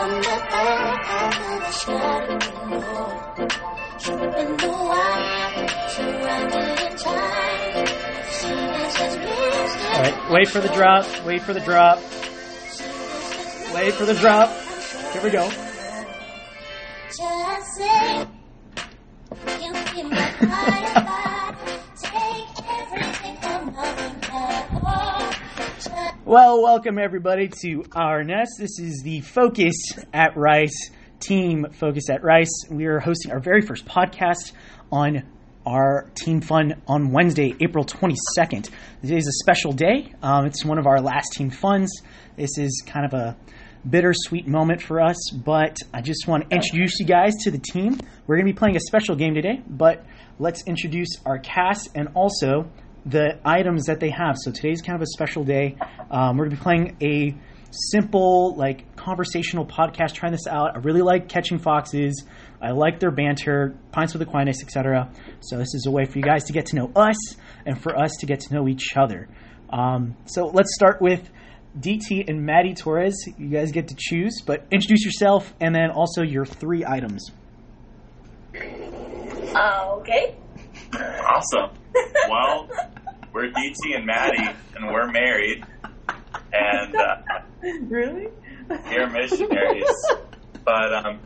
All right, wait for the drop. Wait for the drop. Wait for the drop. Here we go. Just say you be my Well, welcome everybody to our nest. This is the Focus at Rice team. Focus at Rice. We are hosting our very first podcast on our Team Fun on Wednesday, April 22nd. This is a special day. Um, it's one of our last Team Funs. This is kind of a bittersweet moment for us, but I just want to introduce you guys to the team. We're going to be playing a special game today, but let's introduce our cast and also the items that they have. So today's kind of a special day. Um, we're going to be playing a simple, like, conversational podcast, trying this out. I really like Catching Foxes. I like their banter, Pints with Aquinas, etc. So this is a way for you guys to get to know us and for us to get to know each other. Um, so let's start with DT and Maddie Torres. You guys get to choose, but introduce yourself and then also your three items. Uh, okay. Awesome. Well, we're DT and Maddie, and we're married, and uh, Really? you're missionaries. But um,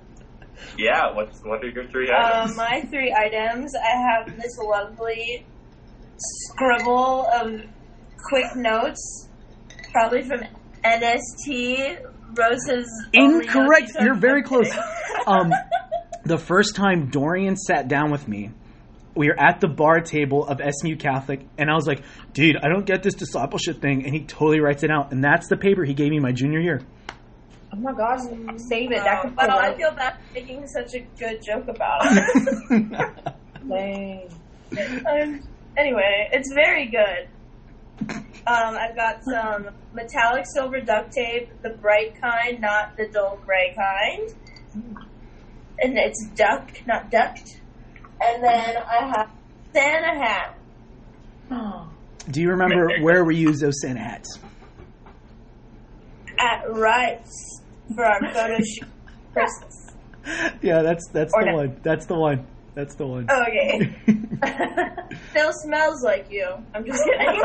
yeah, what's what are your three Uh, items? my three items. I have this lovely scribble of quick notes, probably from NST. Rose's Incorrect. You're very close. Um, the first time Dorian sat down with me, we were at the bar table of SMU Catholic, and I was like, dude, I don't get this discipleship thing. And he totally writes it out. And that's the paper he gave me my junior year. Oh my gosh, save it. That could well, go I feel bad for making such a good joke about it. Dang. um, anyway, it's very good. Um, I've got some metallic silver duct tape, the bright kind, not the dull gray kind. And it's duck, not duct. And then I have Santa hat. Oh. Do you remember where we used those Santa hats? at Rice for our photo shoot Christmas. Yeah, that's that's Or the no. one. That's the one. That's the one. Okay. Phil smells like you. I'm just kidding.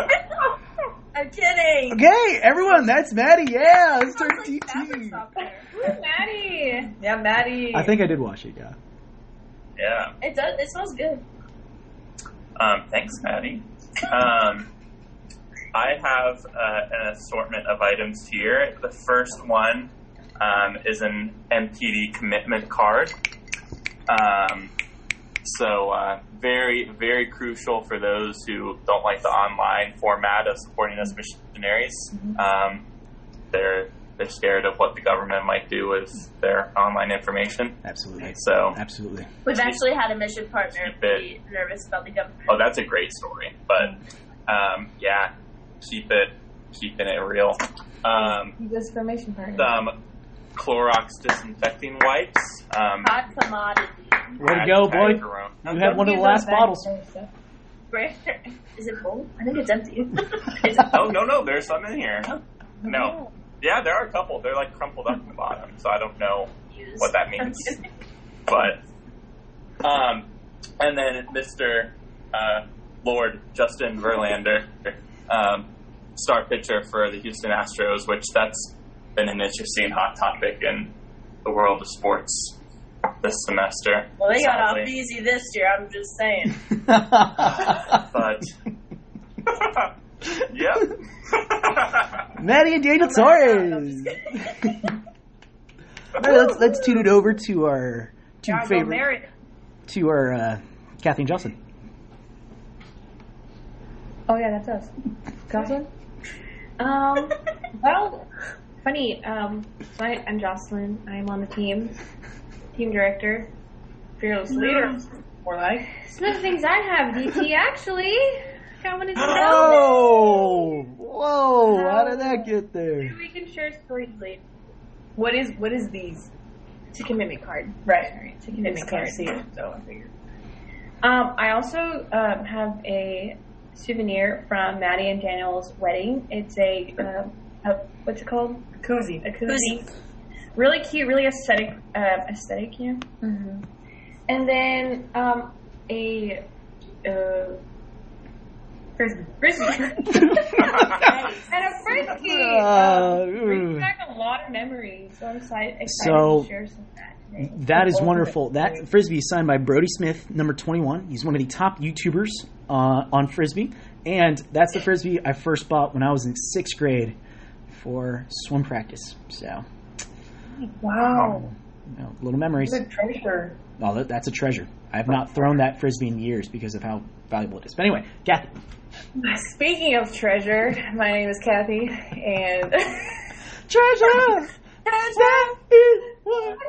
I'm kidding. okay, everyone, that's Maddie. Yeah, let's turn like fabric TT. Maddie. Yeah, Maddie. I think I did wash it. Yeah. Yeah. It does. It smells good. Um, thanks, Maddie. Um, I have uh, an assortment of items here. The first one um, is an MPD commitment card. Um, so uh, very, very crucial for those who don't like the online format of supporting us missionaries. Um, they're they're scared of what the government might do with their online information. Absolutely. So, Absolutely. We've actually had a mission partner Keep it. be nervous about the government. oh, that's a great story. But um, yeah, keep it keeping it real. Um, This formation partner. some Clorox disinfecting wipes. Um, Hot commodity. Way to go, boy. Hashtag Jerome. You had one of the last bottles. Is it full? I think it's empty. Oh no, no, there's some in here. No, yeah, there are a couple. They're like crumpled up in the bottom, so I don't know what that means. but um, and then Mr. Uh, Lord Justin Verlander, um, star pitcher for the Houston Astros, which that's been an interesting hot topic in the world of sports this semester. Well, they got off easy this year. I'm just saying. but yep. Maddie and Daniel Torres. All right, let's let's tune it over to our two Gotta favorite to our uh, Kathleen Johnson. Oh yeah, that's us. Jocelyn? Um, well, funny. Um, so I, I'm Jocelyn. I'm on the team, team director, fearless leader. More like. Some of the things I have, DT, actually. Got one of Oh, whoa! How did that get there? We can share stories later. What is what is these? It's a commitment card. Right. Right. It's a commitment card. See it, so I figured. Um, I also um, have a souvenir from Maddie and Daniel's wedding. It's a, um, a what's it called? A koozie. A koozie. really cute, really aesthetic, uh, aesthetic, yeah. Mm-hmm. And then um, a uh, frisbee, frisbee, and a frisbee. Uh, um, brings back a lot of memories. So I'm excited, excited So, to share some of that today. That is wonderful. That frisbee is signed by Brodie Smith, number 21. He's one of the top YouTubers uh, on frisbee, and that's the frisbee I first bought when I was in sixth grade for swim practice. So, wow, you know, little memories. what a treasure. Oh, that, that's a treasure. I have not thrown that frisbee in years because of how valuable it is. But anyway, Kathy. Speaking of treasure, my name is Kathy, and Treasure. That is what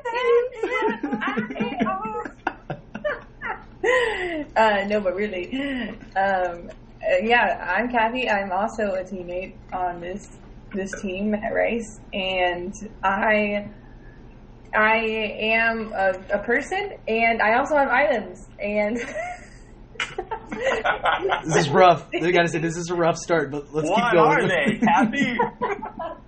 uh, no, but really, um, uh, yeah, I'm Kathy. I'm also a teammate on this this team at Rice, and I I am a, a person, and I also have items, and. This is rough. I gotta say, this is a rough start, but let's keep What going. are they, Happy?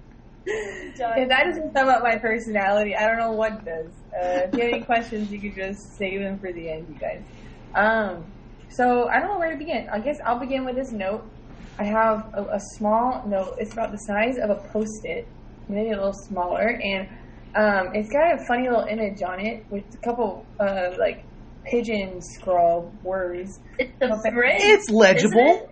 If that doesn't sum up my personality, I don't know what does. Uh, if you have any questions, you could just save them for the end, you guys. Um, so I don't know where to begin. I guess I'll begin with this note. I have a, a small note. It's about the size of a post-it, maybe a little smaller, and um, it's got a funny little image on it with a couple uh, like pigeon scrawl words. It's the Okay. fridge. It's legible.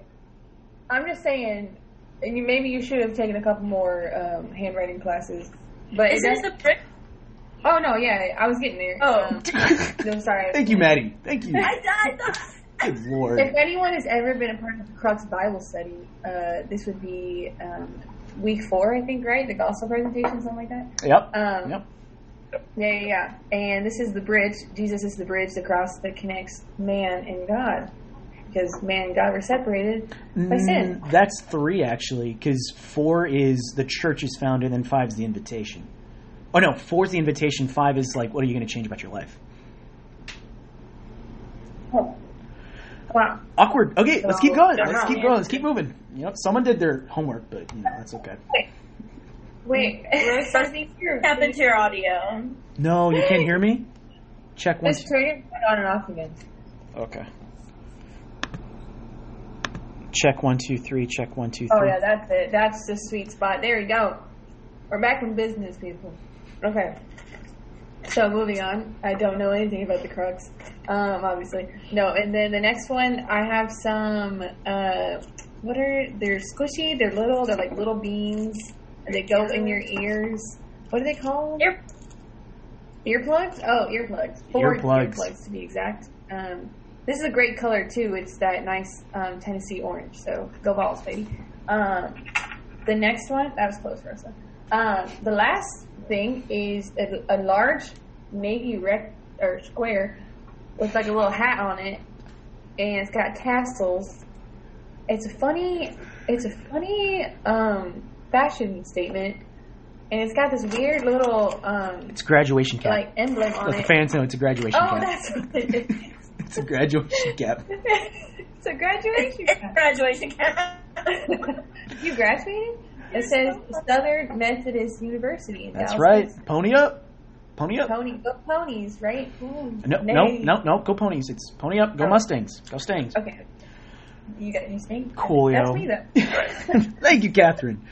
I'm just saying, and you, maybe you should have taken a couple more um, handwriting classes. But it Isn't does- it the fridge? Oh no, yeah, I was getting there. Oh. Um, no, sorry. Thank you, Maddie. Thank you. I died. Good lord. If anyone has ever been a part of the Crux Bible study, uh, this would be um, week four, I think, right? The gospel presentation, something like that. Yep. Um, Yep. Yeah, yeah, yeah. And this is the bridge. Jesus is the bridge, the cross that connects man and God. Because man and God were separated by sin. Mm, That's three actually, because four is the church is founded, and then five is the invitation. Oh no, four is the invitation. Five is like, what are you going to change about your life? Oh. Wow. Awkward. Okay, let's keep going. Let's keep going. Let's keep moving. Yep. Someone did their homework, but you know that's okay. Wait, where's Fuzzy here? happened to your audio? No, you can't hear me. Check one. This trader went on and off again. Okay. Check one two three. Check one two three. Oh yeah, that's it. That's the sweet spot. There we go. We're back in business, people. Okay. So moving on. I don't know anything about the crux. Um, obviously. No, and then the next one I have some uh what are they're squishy, they're little, they're like little beans. And They go in your ears. What are they called? Ear- Earplugs? Oh, earplugs. Four Earplugs. earplugs to be exact. Um, this is a great color too. It's that nice um, Tennessee orange. So go balls, baby. Um, the next one that was close for us. Um, the last thing is a, a large navy rec or square with like a little hat on it, and it's got tassels. It's a funny. It's a funny um, fashion statement, and it's got this weird little um, It's graduation cap. like emblem on Let the it. fans know it's a graduation Oh, cap. that's what it is. It's a graduation cap. it's a graduation. It's cap. graduation cap. you graduated? It says Southern Methodist University. in That's Dallas, right. Texas. Pony up. Pony up. Pony, go ponies, right? Mm, No, no, no, no. Go ponies. It's pony up. Go Oh. Mustangs. Go Stangs. Okay. You got you think? Coolio. That's me though. Thank you, Catherine.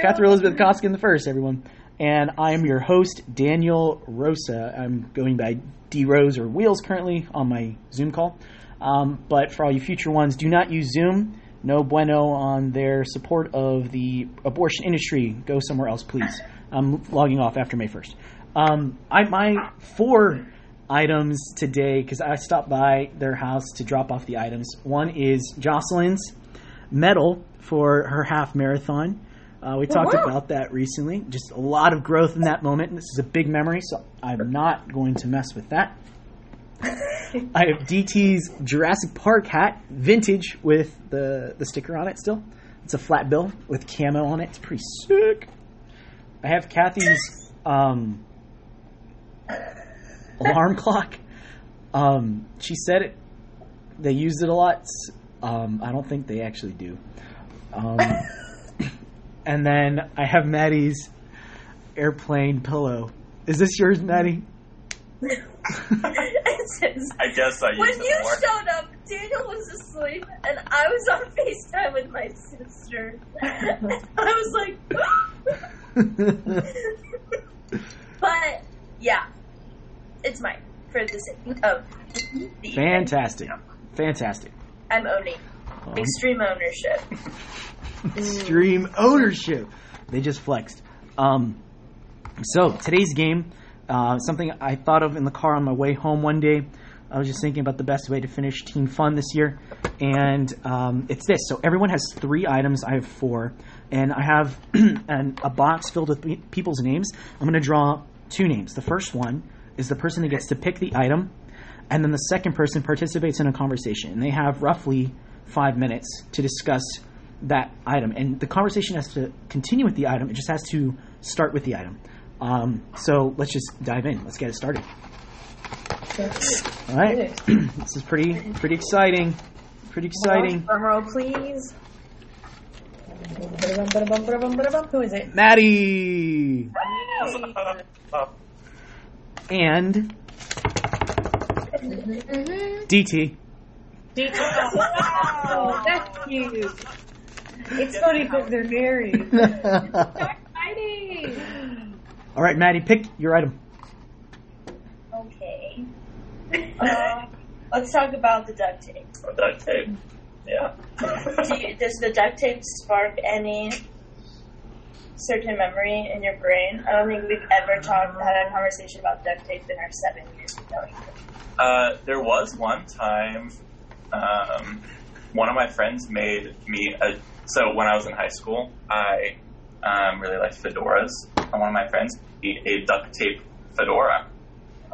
Catherine Elizabeth Koskin the first, everyone. And I am your host, Daniel Rosa. I'm going by D Rose or Wheels currently on my Zoom call. Um, but for all you future ones, do not use Zoom. No bueno on their support of the abortion industry. Go somewhere else, please. I'm logging off after May 1st. Um, I, my four items today, because I stopped by their house to drop off the items. One is Jocelyn's medal for her half marathon. Uh, we talked wow. about that recently. Just a lot of growth in that moment. This is a big memory, so I'm not going to mess with that. I have DT's Jurassic Park hat, vintage with the the sticker on it. Still, it's a flat bill with camo on it. It's pretty sick. I have Kathy's um, alarm clock. Um, she said it. They used it a lot. Um, I don't think they actually do. And then I have Maddie's airplane pillow Is this yours, Maddie? It says, I guess I used when you more. showed up, Daniel was asleep, and I was on FaceTime with my sister. I was like, but yeah, it's mine for the sake of the Fantastic. Fantastic. I'm owning extreme ownership. extreme ownership. They just flexed. Um, so today's game, uh, something I thought of in the car on my way home one day. I was just thinking about the best way to finish Team Fun this year, and um, it's this. So everyone has three items. I have four, and I have an, a box filled with people's names. I'm going to draw two names. The first one is the person that gets to pick the item, and then the second person participates in a conversation. And they have roughly five minutes to discuss that item, and the conversation has to continue with the item. It just has to start with the item. Um, so let's just dive in. Let's get it started. All right, this is pretty pretty exciting. Pretty exciting. Drum roll, please. Who is it? Maddie and DT. Oh, that's cute. It's funny because they're married. Exciting. All right, Maddie, pick your item. Okay. Uh, let's talk about the duct tape. duct tape. Yeah. Do you, does the duct tape spark any certain memory in your brain? I don't think we've ever talked had a conversation about duct tape in our seven years of knowing. Uh, there was one time, um, one of my friends made me a. So when I was in high school, I um, really liked fedoras, and one of my friends made a duct tape fedora.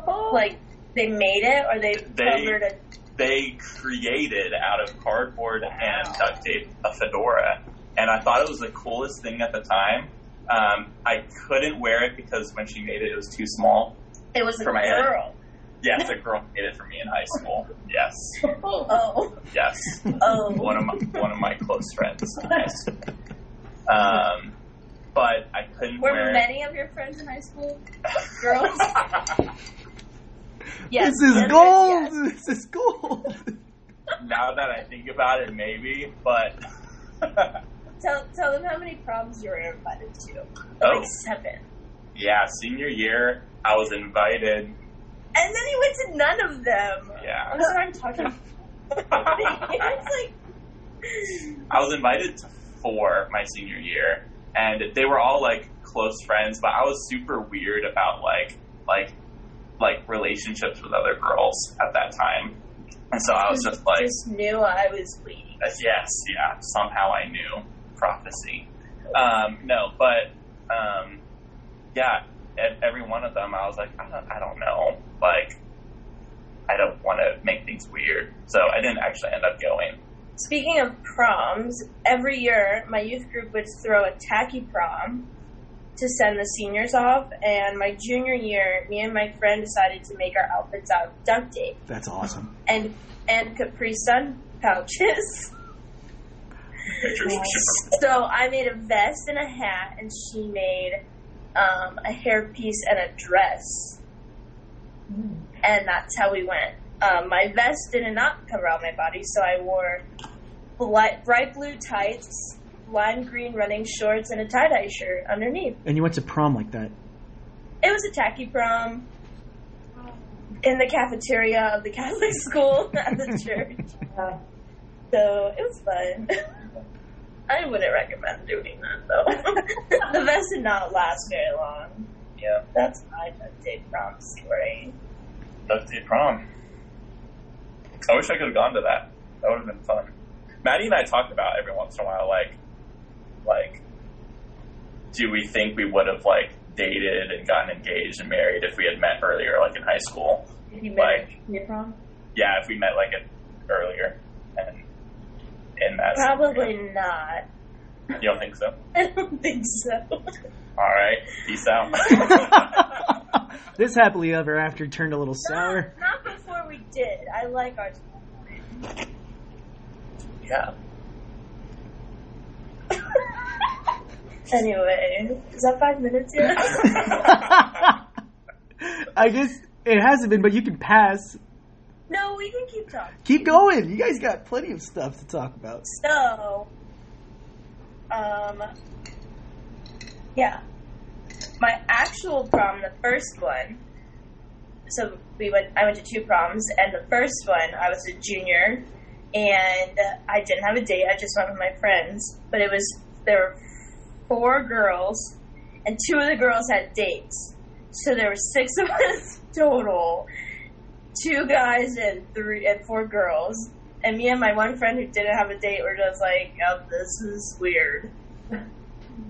Oh. Like they made it, or they, They- covered it. They created out of cardboard and duct tape a fedora, and I thought it was the coolest thing at the time. Um, I couldn't wear it because when she made it, it was too small. It was a For my head. Girl. Yes, a girl made it for me in high school. Yes, Oh, yes. oh. one of my one of my close friends. Yes. Um, but I couldn't Were wear. many of your friends in high school girls? Yes. this is gold. yes. This is gold. now that I think about it, maybe, but Tell tell them how many proms you were invited to. Oh. Like seven. yeah, senior year I was invited. And then he went to none of them. Yeah. I'm sorry, I'm talking. it's like I was invited to four my senior year, and they were all like close friends, but I was super weird about like like like relationships with other girls at that time, and so I was just like, just knew I was bleeding. Uh, yes, yeah. Somehow I knew prophecy. Um, no, but um, yeah, e- every one of them, I was like, I don't, I don't know. Like, I don't want to make things weird, so I didn't actually end up going. Speaking of proms, every year my youth group would throw a tacky prom to send the seniors off, and my junior year, me and my friend decided to make our outfits out of duct tape That's awesome. and and Capri Sun pouches. Pictures are super cool. So I made a vest and a hat, and she made um, a hairpiece and a dress, and that's how we went. Um, my vest did not cover all my body, so I wore bright, bright blue tights, lime green running shorts, and a tie dye shirt underneath. And you went to prom like that. It was a tacky prom in the cafeteria of the Catholic school at the church. Uh, So it was fun. I wouldn't recommend doing that though. the vest did not last very long. Yeah, That's my tape prom story. tape prom. I wish I could have gone to that. That would have been fun. Maddie and I talked about every once in a while, like, like, do we think we would have like dated and gotten engaged and married if we had met earlier, like in high school? Did you Like- make your prom? Yeah, if we met like it earlier and in that. Probably not. You don't think so? I don't think so. All right, peace out. this happily ever after turned a little sour. Not, not before we did. I like our yeah. Anyway, is that five minutes yet? I guess it hasn't been, but you can pass. No, we can keep talking. Keep going. You guys got plenty of stuff to talk about. So, um, yeah, my actual prom, the first one. So we went. I went to two proms, and the first one I was a junior, and I didn't have a date. I just went with my friends. But it was there were four girls, and two of the girls had dates. So there were six of us total. Two guys and three and four girls. And me and my one friend who didn't have a date were just like, oh, this is weird.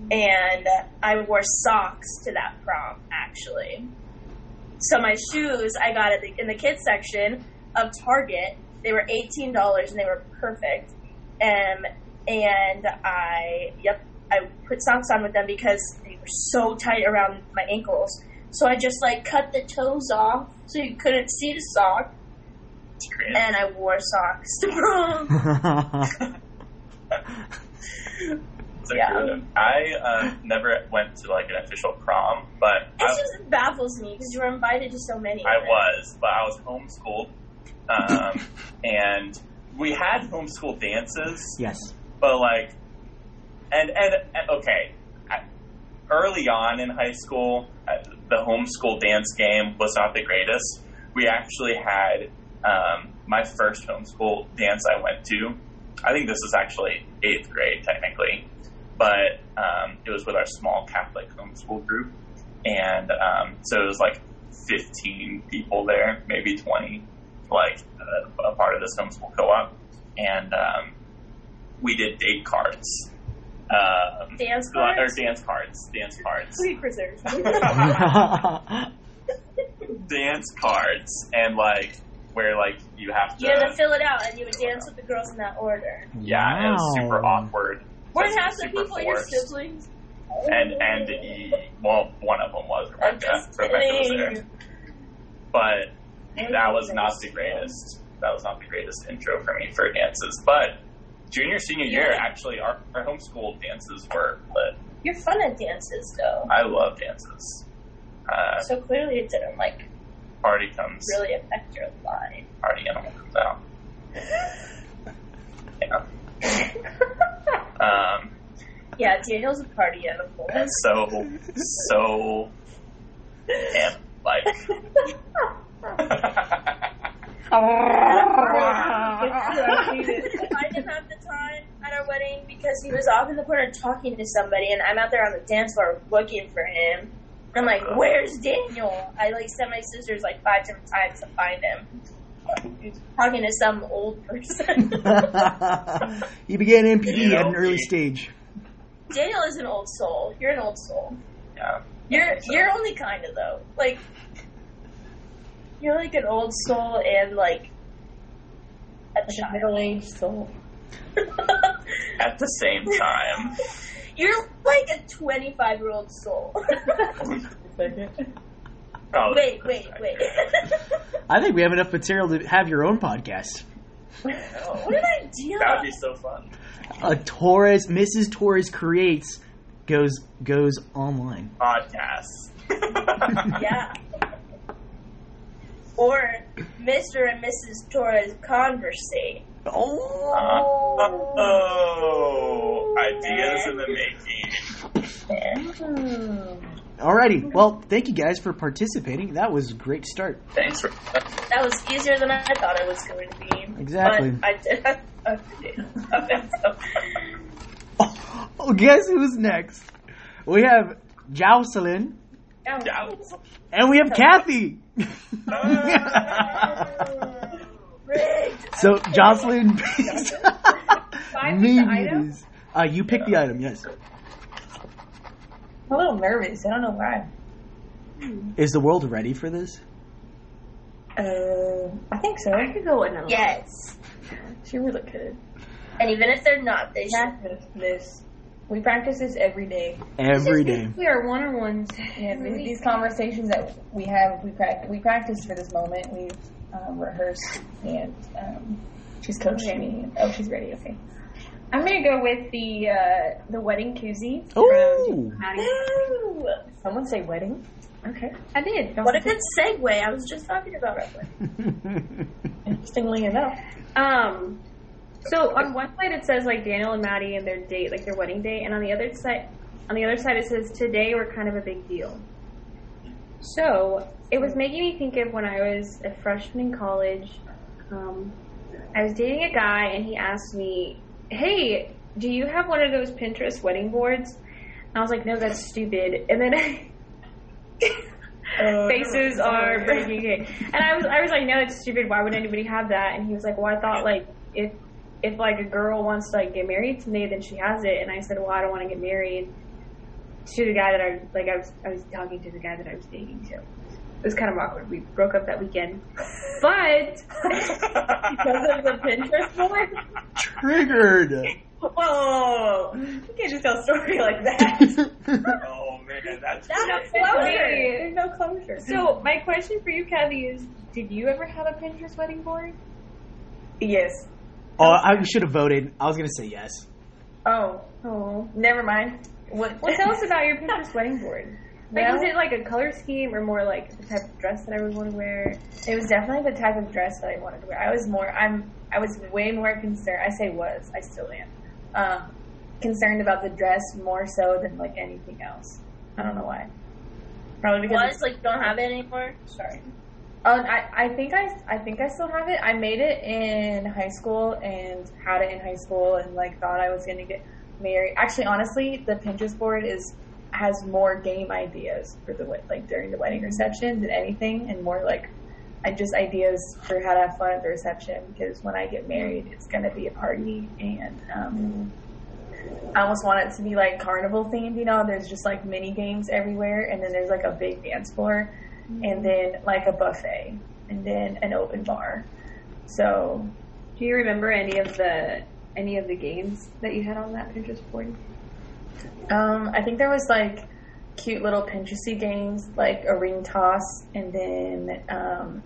And I wore socks to that prom, actually. So my shoes I got at the, in the kids section of Target. They were eighteen dollars and they were perfect. Um, and I, yep, I put socks on with them because they were so tight around my ankles. So I just like cut the toes off so you couldn't see the sock, and I wore socks to prom. It's a yeah. good- I uh, never went to like an official prom, but It I, just baffles me because you were invited to so many. I them. was, but I was homeschooled, um, and we had homeschool dances, yes. but like, and and, and okay, I, early on in high school, uh, the homeschool dance game was not the greatest. We actually had um, my first homeschool dance I went to. I think this is actually eighth grade technically, but um, it was with our small Catholic homeschool group, and um, so it was like 15 people there, maybe 20, like uh, a part of this homeschool co-op, and um, we did date cards. Um, Dance or cards? dance cards, dance cards, Sweet preserves. dance cards, and like where like you have to, you had to fill it out, and you would dance with the girls in that order. yeah, it was super awkward. Weren't half the super people your siblings? and and he, well, one of them was Rebecca. Rebecca was there, but that was not the greatest. That was not the greatest intro for me for dances. But junior senior year, actually, our, our homeschool dances were lit. You're fun at dances, though. I love dances. Uh, So clearly, it didn't like party comes, really affect your life. party animal comes out. Yeah. Um, Yeah, Daniel's a party animal. and so so and like I didn't have the time at our wedding because he was off in the corner talking to somebody, and I'm out there on the dance floor looking for him. I'm like, "Where's Daniel?" I like sent my sisters like five different times to find him. He's talking to some old person. you began MPD at an early stage. Daniel is an old soul. You're an old soul. yeah. You're you're only kind of though. Like you're like an old soul and like a child. Middle-aged soul. At the same time, You're like a 25 year old soul. probably wait, wait, wait. I think we have enough material to have your own podcast. Oh. what an idea! That'd be so fun. A Torres, Mrs. Torres creates goes goes online. Podcasts. yeah. Or Mr. and Mrs. Torres conversate. Oh, oh, ideas in the making. Alrighty. Well, thank you guys for participating. That was a great start. Thanks for. That was easier than I thought it was going to be. Exactly. But I did have to do Oh, guess who's next? We have Jocelyn Yeah. and we have Kathy. Rigged. so Jocelyn picks I pick the item? this. Uh, you pick the item. Yes. I'm a little nervous. I don't know why. Is the world ready for this? Uh, I think so. I could go another. Yes. She really could. And even if they're not, they should. Practice this. We practice this every day. Every day. We are one on ones. Yeah, th- these conversations that we have, we practice. We practice for this moment. We um, rehearsed, and um, she's coaching me. Oh, she's ready. Okay. I'm gonna go with the uh, the wedding koozie. Ooh. Maddie. Someone say wedding. Okay, I did. What a good segue. I was just talking about it. Interestingly enough. Um, so on one side it says like Daniel and Maddie and their date, like their wedding date, and on the other side, on the other side it says today we're kind of a big deal. So it was making me think of when I was a freshman in college. Um, I was dating a guy and he asked me, "Hey, do you have one of those Pinterest wedding boards?" And I was like, "No, that's stupid." And then oh, faces are breaking it. And I was I was like, no, that's stupid. Why would anybody have that? And he was like, well, I thought like if if like a girl wants to like get married someday, then she has it. And I said, well, I don't want to get married to the guy that I like. I was I was talking to the guy that I was dating. So it was kind of awkward. We broke up that weekend, but because of the Pinterest board. Triggered. Whoa! You can't just tell a story like that. Oh man, that's no Wait. closure. There's no closure. So my question for you, Kathy, is: Did you ever have a Pinterest wedding board? yes. oh, I should have voted. I was gonna say yes. Oh, Oh. never mind. What? Well, tell us about your Pinterest wedding board. Like, was it like a color scheme or more like the type of dress that I would want to wear? It was definitely the type of dress that I wanted to wear. I was more. I'm. I was way more concerned. I say was. I still am. Um, concerned about the dress more so than like anything else. I don't know why. Probably because Was like you don't have it anymore. Sorry. Um, I, I think I, I think I still have it. I made it in high school and had it in high school and like thought I was gonna get married. Actually, honestly, the Pinterest board is has more game ideas for the like during the wedding mm-hmm. reception than anything, and more like I just ideas for how to have fun at the reception because when I get married, it's gonna be a party and um, mm-hmm. I almost want it to be like carnival themed. You know, there's just like mini games everywhere, and then there's like a big dance floor mm-hmm. and then like a buffet, and then an open bar. So Do you remember any of the any of the games that you had on that Pinterest board? Um, I think there was like cute little Pinteresty games, like a ring toss, and then um,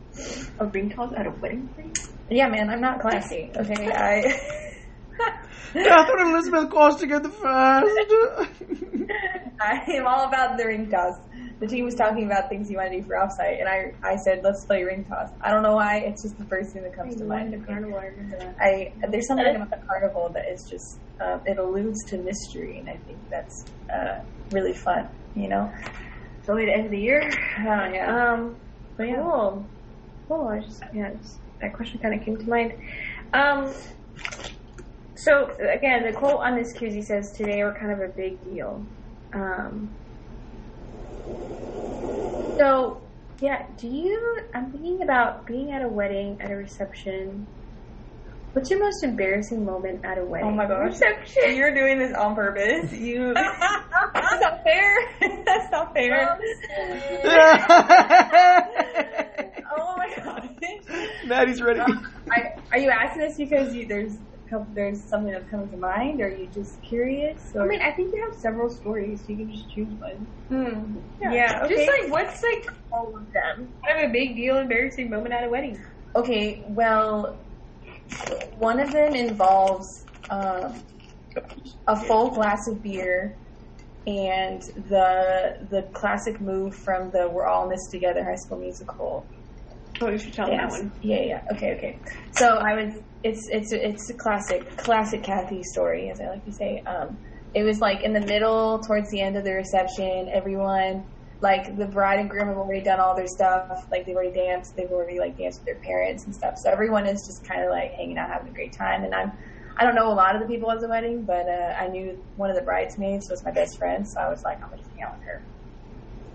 A ring toss at a wedding party? yeah, man, I'm not classy. Okay, I. Catherine Elizabeth Costa get the first. I am all about the ring toss. The team was talking about things you want to do for offsite, and I, I said, let's play ring toss. I don't know why, it's just the first thing that comes to mind. the carnival. I remember that. I there's something about the carnival that is just uh, it alludes to mystery, and I think that's uh, really fun. You know. It's only the end of the year. Oh yeah. Um, but yeah. Cool. Cool. I just yeah, just, that question kind of came to mind. Um, so again, the quote on this koozie says, "Today we're kind of a big deal." Um, so yeah, do you? I'm thinking about being at a wedding, at a reception. What's your most embarrassing moment at a wedding? Oh my gosh. Reception. You're doing this on purpose. You. That's not fair. That's not fair. oh my gosh. Maddie's ready. I, are you asking this because you, there's couple- there's something that's coming to mind, or are you just curious? Or? I mean, I think you have several stories, so you can just choose one. Hmm. Yeah. Yeah, okay. Just like what's like All of them. kind of a big deal, embarrassing moment at a wedding. Okay, well, one of them involves um, a full glass of beer and the the classic move from the "We're All in This Together" High School Musical. Oh, you should tell me that one. Yeah, yeah. Okay, okay. So I was. It's it's it's a classic classic Kathy story, as I like to say. Um, it was like in the middle, towards the end of the reception. Everyone, like the bride and groom, have already done all their stuff. Like they've already danced. They've already like danced with their parents and stuff. So everyone is just kind of like hanging out, having a great time. And I'm. I don't know a lot of the people at the wedding, but uh, I knew one of the bridesmaids was my best friend, so I was like, I'm gonna hang out with her.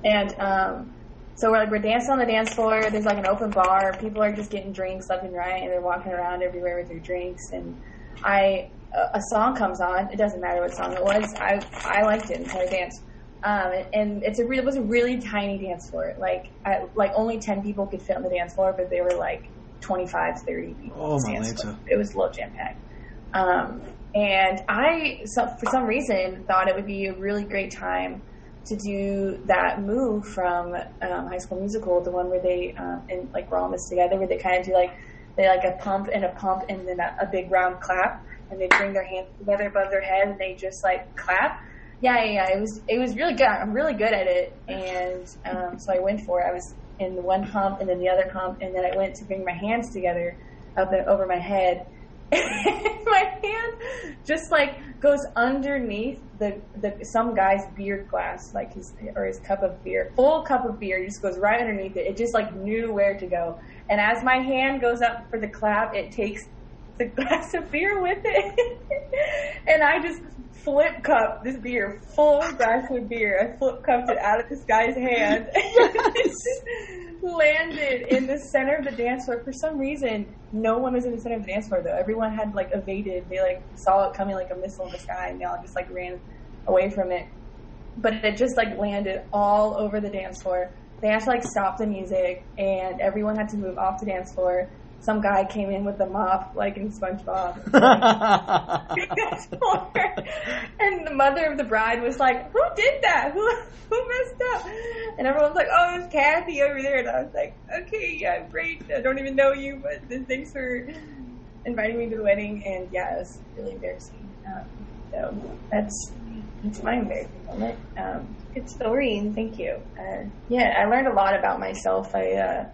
And um, so we're like we're dancing on the dance floor. There's like an open bar. People are just getting drinks left and right, and they're walking around everywhere with their drinks. And I, a, a song comes on. It doesn't matter what song it was. I I liked it, and so I danced. Um, and it's a re- it was a really tiny dance floor. Like I, like only ten people could fit on the dance floor, but they were like 25, 30 people. Oh, my dance Lanta. It was low jam packed. Um, and I, so, for some reason, thought it would be a really great time to do that move from um, High School Musical, the one where they um, and like we're all this together, where they kind of do like they like a pump and a pump and then a, a big round clap, and they bring their hands together above their head and they just like clap. Yeah, yeah, yeah. It was it was really good. I'm really good at it, and um, so I went for it. I was in the one pump and then the other pump, and then I went to bring my hands together up and over my head. my hand just like goes underneath the, the some guy's beer glass, like his or his cup of beer, full cup of beer, just goes right underneath it. It just like knew where to go. And as my hand goes up for the clap, it takes the glass of beer with it, and I just flip cup this beer, full glass of beer. I flip cupped it out of this guy's hand. And it just landed in the center of the dance floor. For some reason, no one was in the center of the dance floor though. Everyone had like evaded. They like saw it coming like a missile in the sky, and they all just like ran away from it. But it just like landed all over the dance floor. They had to like stop the music, and everyone had to move off the dance floor. Some guy came in with a mop, like in SpongeBob. and the mother of the bride was like, "Who did that? Who who messed up?" And everyone was like, "Oh, it's Kathy over there." And I was like, "Okay, yeah, great. I don't even know you, but thanks for inviting me to the wedding." And yeah, it was really embarrassing. Um, so that's that's my embarrassing moment. Um, Good story, and thank you. uh, yeah, I learned a lot about myself. I uh,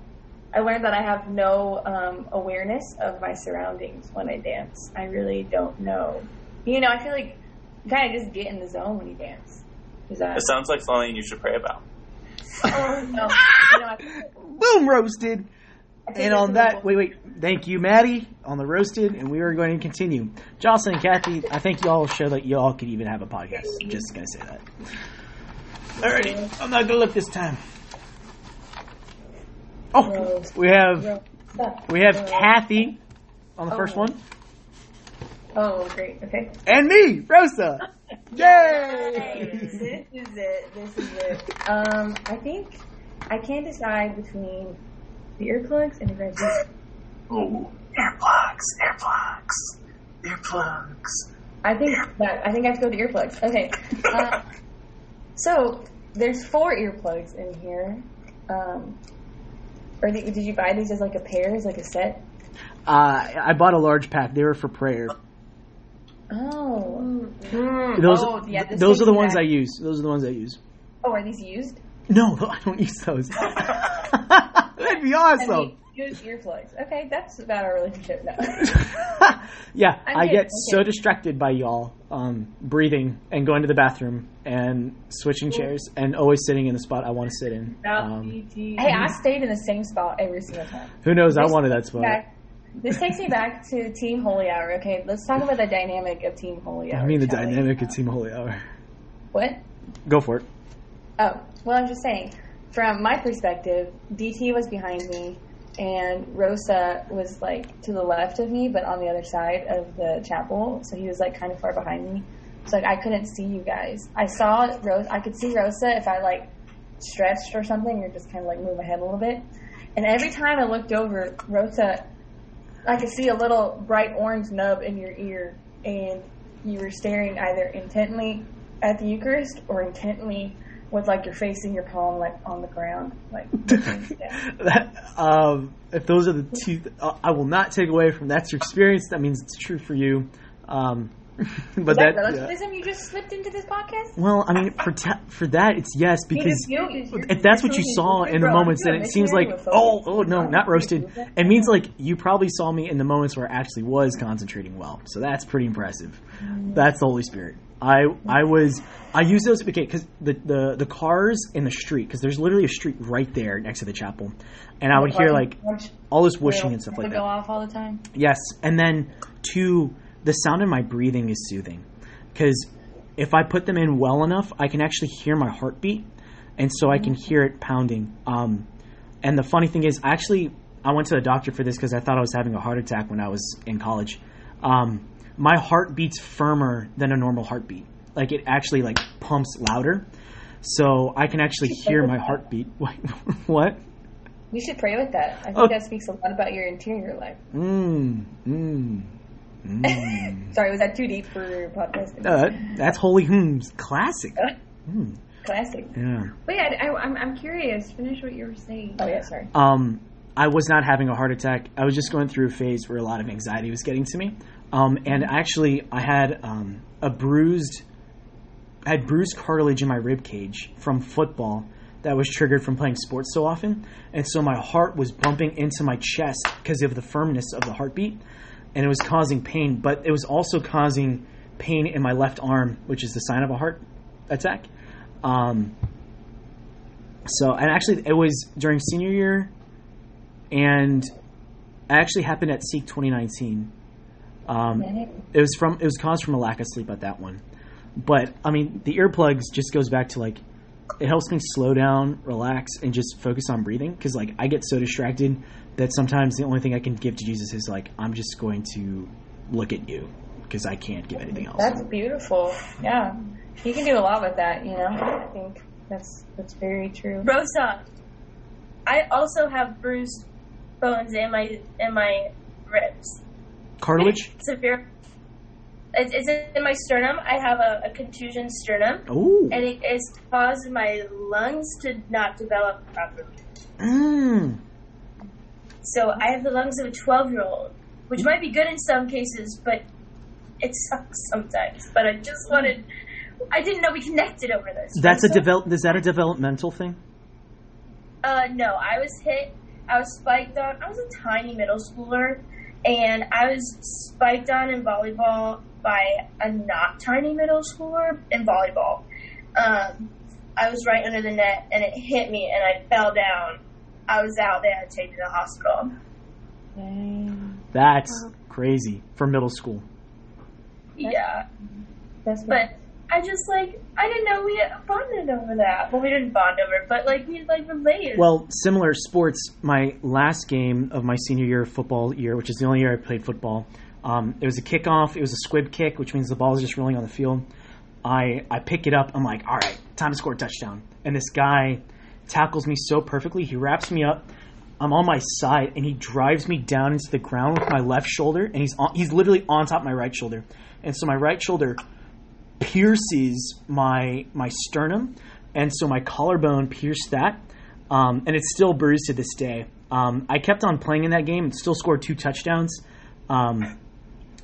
I learned that I have no um, awareness of my surroundings when I dance. I really don't know. You know, I feel like you kind of just get in the zone when you dance. Is that? It sounds like something you should pray about. Oh, no. You know, I, Boom, roasted. And on that, wait, wait. Thank you, Maddie, on the roasted, and we are going to continue. Jocelyn and Kathy, I think y'all show that y'all could even have a podcast. Just gonna say that. Alrighty, I'm not gonna look this time. Oh, we have we have Kathy on the first one. Oh. one, Oh, great. Okay. and me, Rosa. Yay! This is it. This is it. Um, I think I can't decide between the earplugs and the red juice. Ooh, earplugs, earplugs, earplugs. I think that I think I have to go with the earplugs. Okay. Uh, so there's four earplugs in here. Um, or the, did you buy these as like a pair, as like a set? Uh, I bought a large pack. They were for prayer. Oh. Those, oh, yeah, this those are the ones back. I use. Those are the ones I use. Oh, are these used? No, I don't use those. That'd be And awesome. We use earplugs. Okay, that's about our relationship now. yeah, I'm I good, get okay. so distracted by y'all um, breathing and going to the bathroom and switching chairs and always sitting in the spot I want to sit in. Um, hey, I stayed in the same spot every single time. who knows? I wanted that spot. Back, this takes me back to Team Holy Hour. Okay, let's talk about the dynamic of Team Holy Hour. I mean, the shall we? dynamic of Team Holy Hour. What? Go for it. Oh, well, I'm just saying. From my perspective, DT was behind me, and Rosa was like to the left of me, but on the other side of the chapel. So he was like kind of far behind me. So like I couldn't see you guys. I saw Rosa. I could see Rosa if I like stretched or something, or just kind of like move my head a little bit. And every time I looked over, Rosa, I could see a little bright orange nub in your ear, and you were staring either intently at the Eucharist or intently with like your face in your palm, like on the ground, like. yeah. That, um, if those are the two, uh, I will not take away from that's your experience. That means it's true for you. Um, but that that, yeah. relativism you just slipped into this podcast? well, I mean, for ta- for that, it's yes because You- if that's what you saw in the Bro, moments, then it seems like oh oh no, not roasted. It means like you probably saw me in the moments where I actually was concentrating well. So that's pretty impressive. That's the Holy Spirit. I I was I use those because the, the the cars in the street because there's literally a street right there next to the chapel, and I would hear like all this whooshing and stuff like that. go off all the time. Yes, and then two, the sound of my breathing is soothing because if I put them in well enough, I can actually hear my heartbeat, and so I can hear it pounding. Um, and the funny thing is, actually, I went to the doctor for this because I thought I was having a heart attack when I was in college. Um, my heart beats firmer than a normal heartbeat. Like it actually like pumps louder, so I can actually hear my heartbeat. what? We should pray with that. I think Oh. that speaks a lot about your interior life. Mmm. Mmm. Mmm. Sorry, was that too deep for your podcast? No, that, that's Holy Hymns classic. Hmm, Classic. yeah. Wait, I, I, I'm, I'm curious. Finish what you were saying. Oh yeah, sorry. Um, I was not having a heart attack. I was just going through a phase where a lot of anxiety was getting to me. Um, and actually, I had um, a bruised I had bruised cartilage in my rib cage from football that was triggered from playing sports so often, and so my heart was bumping into my chest because of the firmness of the heartbeat, and it was causing pain. But it was also causing pain in my left arm, which is the sign of a heart attack. Um, so, and actually, it was during senior year, and it actually happened at Seek 2019. Um, it was from it was caused from a lack of sleep at that one, but I mean the earplugs just goes back to like it helps me slow down, relax, and just focus on breathing because like I get so distracted that sometimes the only thing I can give to Jesus is like I'm just going to look at you because I can't give anything else. That's beautiful. Yeah, you can do a lot with that. You know, I think that's that's very true. Rosa, I also have bruised bones in my in my ribs. Cartilage. Severe. It's, it's in my sternum. I have a, a contusion sternum, Ooh. and it has caused my lungs to not develop properly. Mm. So I have the lungs of a 12 year old, which might be good in some cases, but it sucks sometimes. But I just wanted, I didn't know we connected over this. That's a develop. Is that a developmental thing? Uh, no, I was hit. I was spiked on. I was a tiny middle schooler, and I was spiked on in volleyball by a not tiny middle schooler in volleyball. Um, I was right under the net, and it hit me, and I fell down. I was out there, had to take me to the hospital. That's crazy for middle school. Yeah, That's but I just like I didn't know we bonded over that. Well, we didn't bond over, it, but like we like related. Well, similar sports. My last game of my senior year football year, which is the only year I played football, um, it was a kickoff. It was a squib kick, which means the ball is just rolling on the field. I I pick it up. I'm like, all right, time to score a touchdown. And this guy tackles me so perfectly. He wraps me up. I'm on my side, and he drives me down into the ground with my left shoulder, and he's on, he's literally on top of my right shoulder. And so my right shoulder pierces my my sternum, and so my collarbone pierced that, um, and it's still bruised to this day. Um, I kept on playing in that game and still scored two touchdowns, um,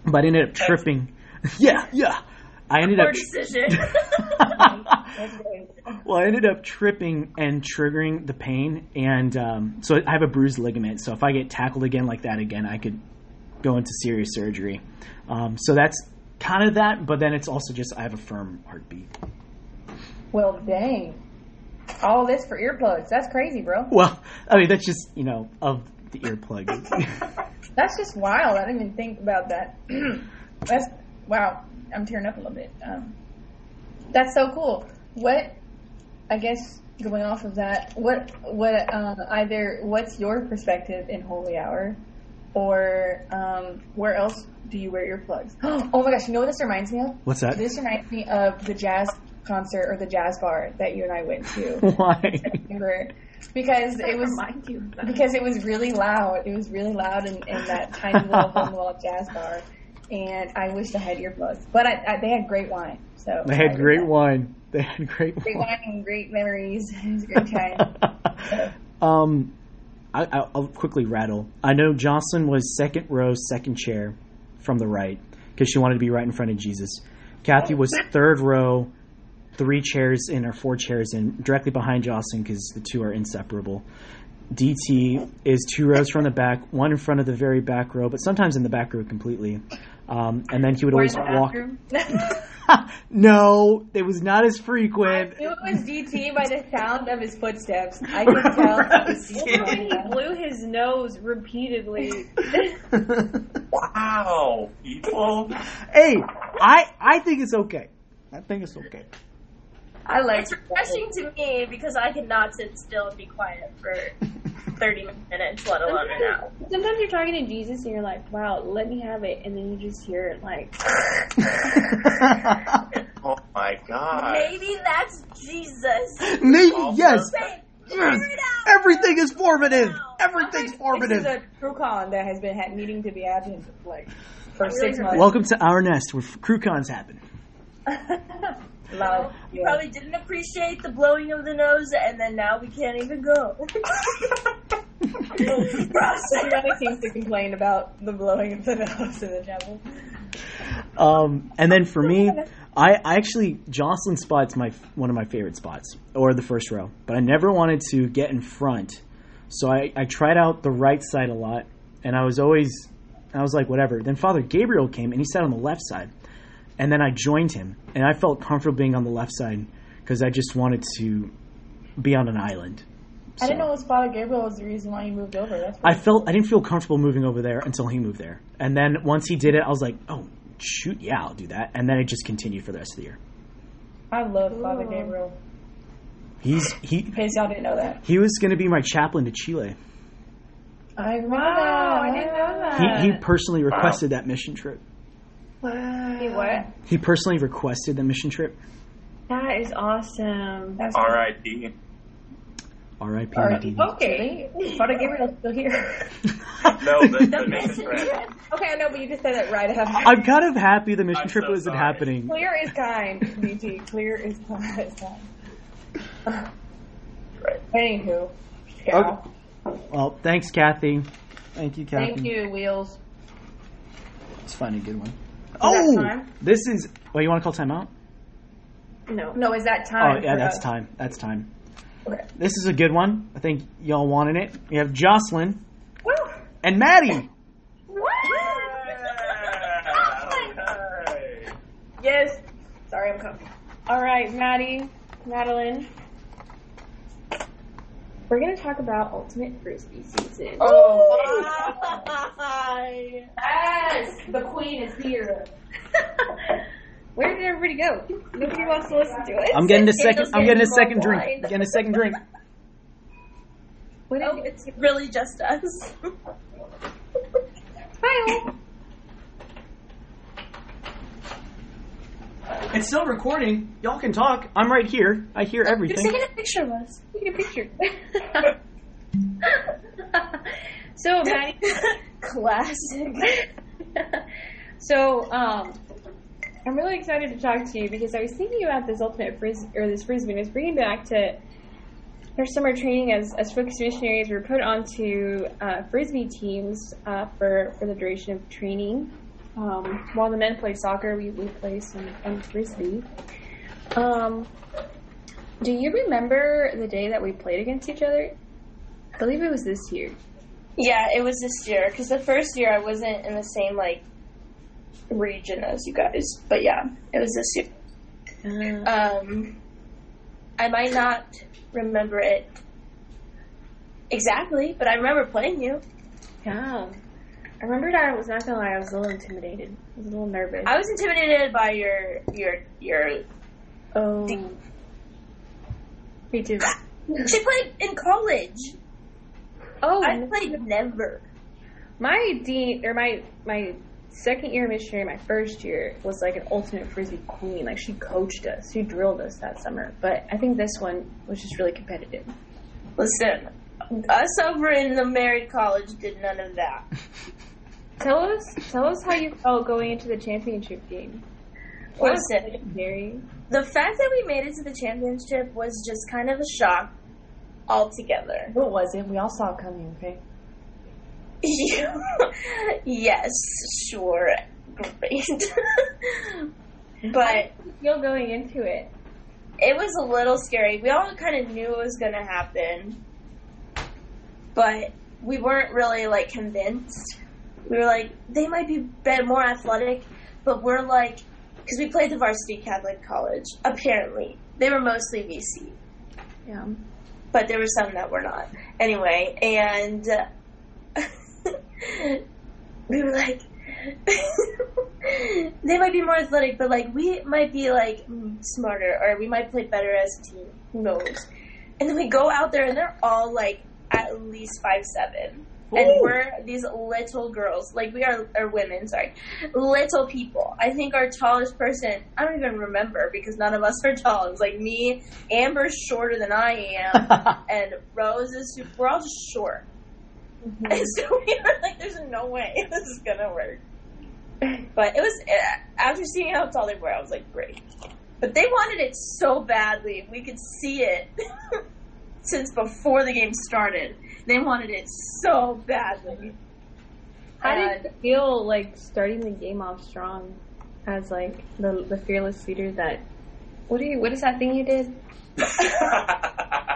but ended up tripping. yeah, yeah. I ended Poor up. well, I ended up tripping and triggering the pain, and um, so I have a bruised ligament. So if I get tackled again like that again, I could go into serious surgery. Um, so that's kind of that, but then it's also just I have a firm heartbeat. well, dang. All this for earplugs. That's crazy, bro. Well, I mean that's just you know of the earplugs. That's just wild. I didn't even think about that. that's wow. I'm tearing up a little bit. Um, that's so cool. What? I guess going off of that, what what uh, either what's your perspective in Holy Hour, or um, where else do you wear earplugs? Oh my gosh! You know what this reminds me of? What's that? This reminds me of the jazz concert or the jazz bar that you and I went to. Why? Because it was Remind you of that. because it was really loud. It was really loud in, in that tiny little home wall jazz bar, and I wished I had earplugs. But I, I, they had great wine, so They had great that. wine. They had great great wine. wine and great memories. It was a great time. um, I, I'll I'll quickly rattle. I know Jocelyn was second row, second chair from the right because she wanted to be right in front of Jesus. Kathy was third row, three chairs in or four chairs in, directly behind Jocelyn because the two are inseparable. DT is two rows from the back, one in front of the very back row, but sometimes in the back row completely. Um, and then he would Or always the walk. no, it was not as I frequent. knew it was DT by the sound of his footsteps. I could tell. it When he blew his nose repeatedly. Wow, people. hey, I I think it's okay. I think it's okay. I like it's refreshing to me because I cannot sit still and be quiet for 30 minutes, let alone an hour. Sometimes you're talking to Jesus and you're like, wow, let me have it. And then you just hear it like, Oh my god. Maybe that's Jesus. Maybe yes. Say, Yes. figure it out. Everything is formative. Wow. Everything's formative. This is formative. a TrueCon that has been ha- needing to be absent like for six months. Welcome to our nest where crew cons happen. Loud. You probably didn't appreciate the blowing of the nose, and then now we can't even go. Everybody seems to complain about the blowing of the nose in the chapel. Um, and then for me, I, I actually Jocelyn spot's my one of my favorite spots, or the first row. But I never wanted to get in front, so I, I tried out the right side a lot, and I was always I was like whatever. Then Father Gabriel came and he sat on the left side, and then I joined him, and I felt comfortable being on the left side because I just wanted to be on an island. I didn't So- know Father Gabriel was the reason why you moved over. That's I felt I didn't feel comfortable moving over there until he moved there, and then once he did it, I was like, oh shoot, yeah, I'll do that, and then it just continued for the rest of the year. I love Father Gabriel. He's he In case y'all didn't know that. he was going to be my chaplain to Chile. I remember Wow, that. I didn't know that. He he personally requested that mission trip. Hey, what? He personally requested the mission trip. That is awesome. That's R.I.P. R.I.P. R.I.P. Okay. Father Gabriel's still here. No, the, the mission trip. okay, I know, but you just said it right after. I'm kind of happy the mission I'm trip so wasn't sorry. happening. Clear is kind, BT. Clear is kind. Anywho. Yeah. Well, thanks, Kathy. Thank you, Kathy. Thank you, Wheels. Let's find a good one. That Oh, time? this is. Well, you want to call timeout? No. No, is that time? Oh, yeah, that's us? time. That's time. Okay. This is a good one. I think y'all wanted it. We have Jocelyn Woo! and Maddie. Yes. Sorry, I'm coming. All right, Maddie, Madeline. We're gonna talk about Ultimate Frisbee season. Oh. Yes, the queen is here. Where did everybody go? Nobody wants to listen to it. I'm getting a second. I'm getting a second more drink. wine. Getting a second drink. What Oh, it's really just us. Smile. It's still recording. Y'all can talk. I'm right here. I hear everything. Just everything. taking a picture of us. Take a picture. so, Maddie. Classic. so, um, I'm really excited to talk to you because I was thinking about this ultimate frisbee or this frisbee. and It's bringing back to our summer training as as focus missionaries. We're put onto uh, frisbee teams uh, for for the duration of training. Um, while the men play soccer, we, we play some, some frisbee. Um, do you remember the day that we played against each other? I believe it was this year. Yeah, it was this year because the first year I wasn't in the same like region as you guys, but yeah, it was this year. Um, I might not remember it exactly, but I remember playing you. Yeah. I remembered I was not gonna lie, I was a little intimidated. I was a little nervous. I was intimidated by your your your. oh. Me too. She played in college. Oh, I played never. my dean or my my second year missionary, my first year was like an ultimate frisbee queen. Like she coached us, she drilled us that summer. But I think this one was just really competitive. Listen, us over in the married college did none of that. Tell us, tell us how you felt going into the championship game. What was Listen, legendary? the fact that we made it to the championship was just kind of a shock altogether. No, it was it? We all saw it coming, okay? yes, sure, great. but Feel going into it. it was a little scary. We all kind of knew it was going to happen, but we weren't really like convinced. We were like, they might be more athletic, but we're like, because we played the varsity Catholic college. Apparently, they were mostly VC. Yeah. but there were some that were not. Anyway, and uh, we were like, they might be more athletic, but like we might be like smarter, or we might play better as a team. Who knows? And then we go out there, and they're all like at least five seven. And we're these little girls, like we are, or women, sorry, little people. I think our tallest person, I don't even remember because none of us are tall. It was like me, Amber's shorter than I am, and Rose is super, we're all just short. And so we were like, there's no way this is gonna work. But it was, uh, after seeing how tall they were, I was like, great. But they wanted it so badly. We could see it since before the game started. They wanted it so badly. How And- did it feel like starting the game off strong as like the the fearless leader that. What do you? What is that thing you did?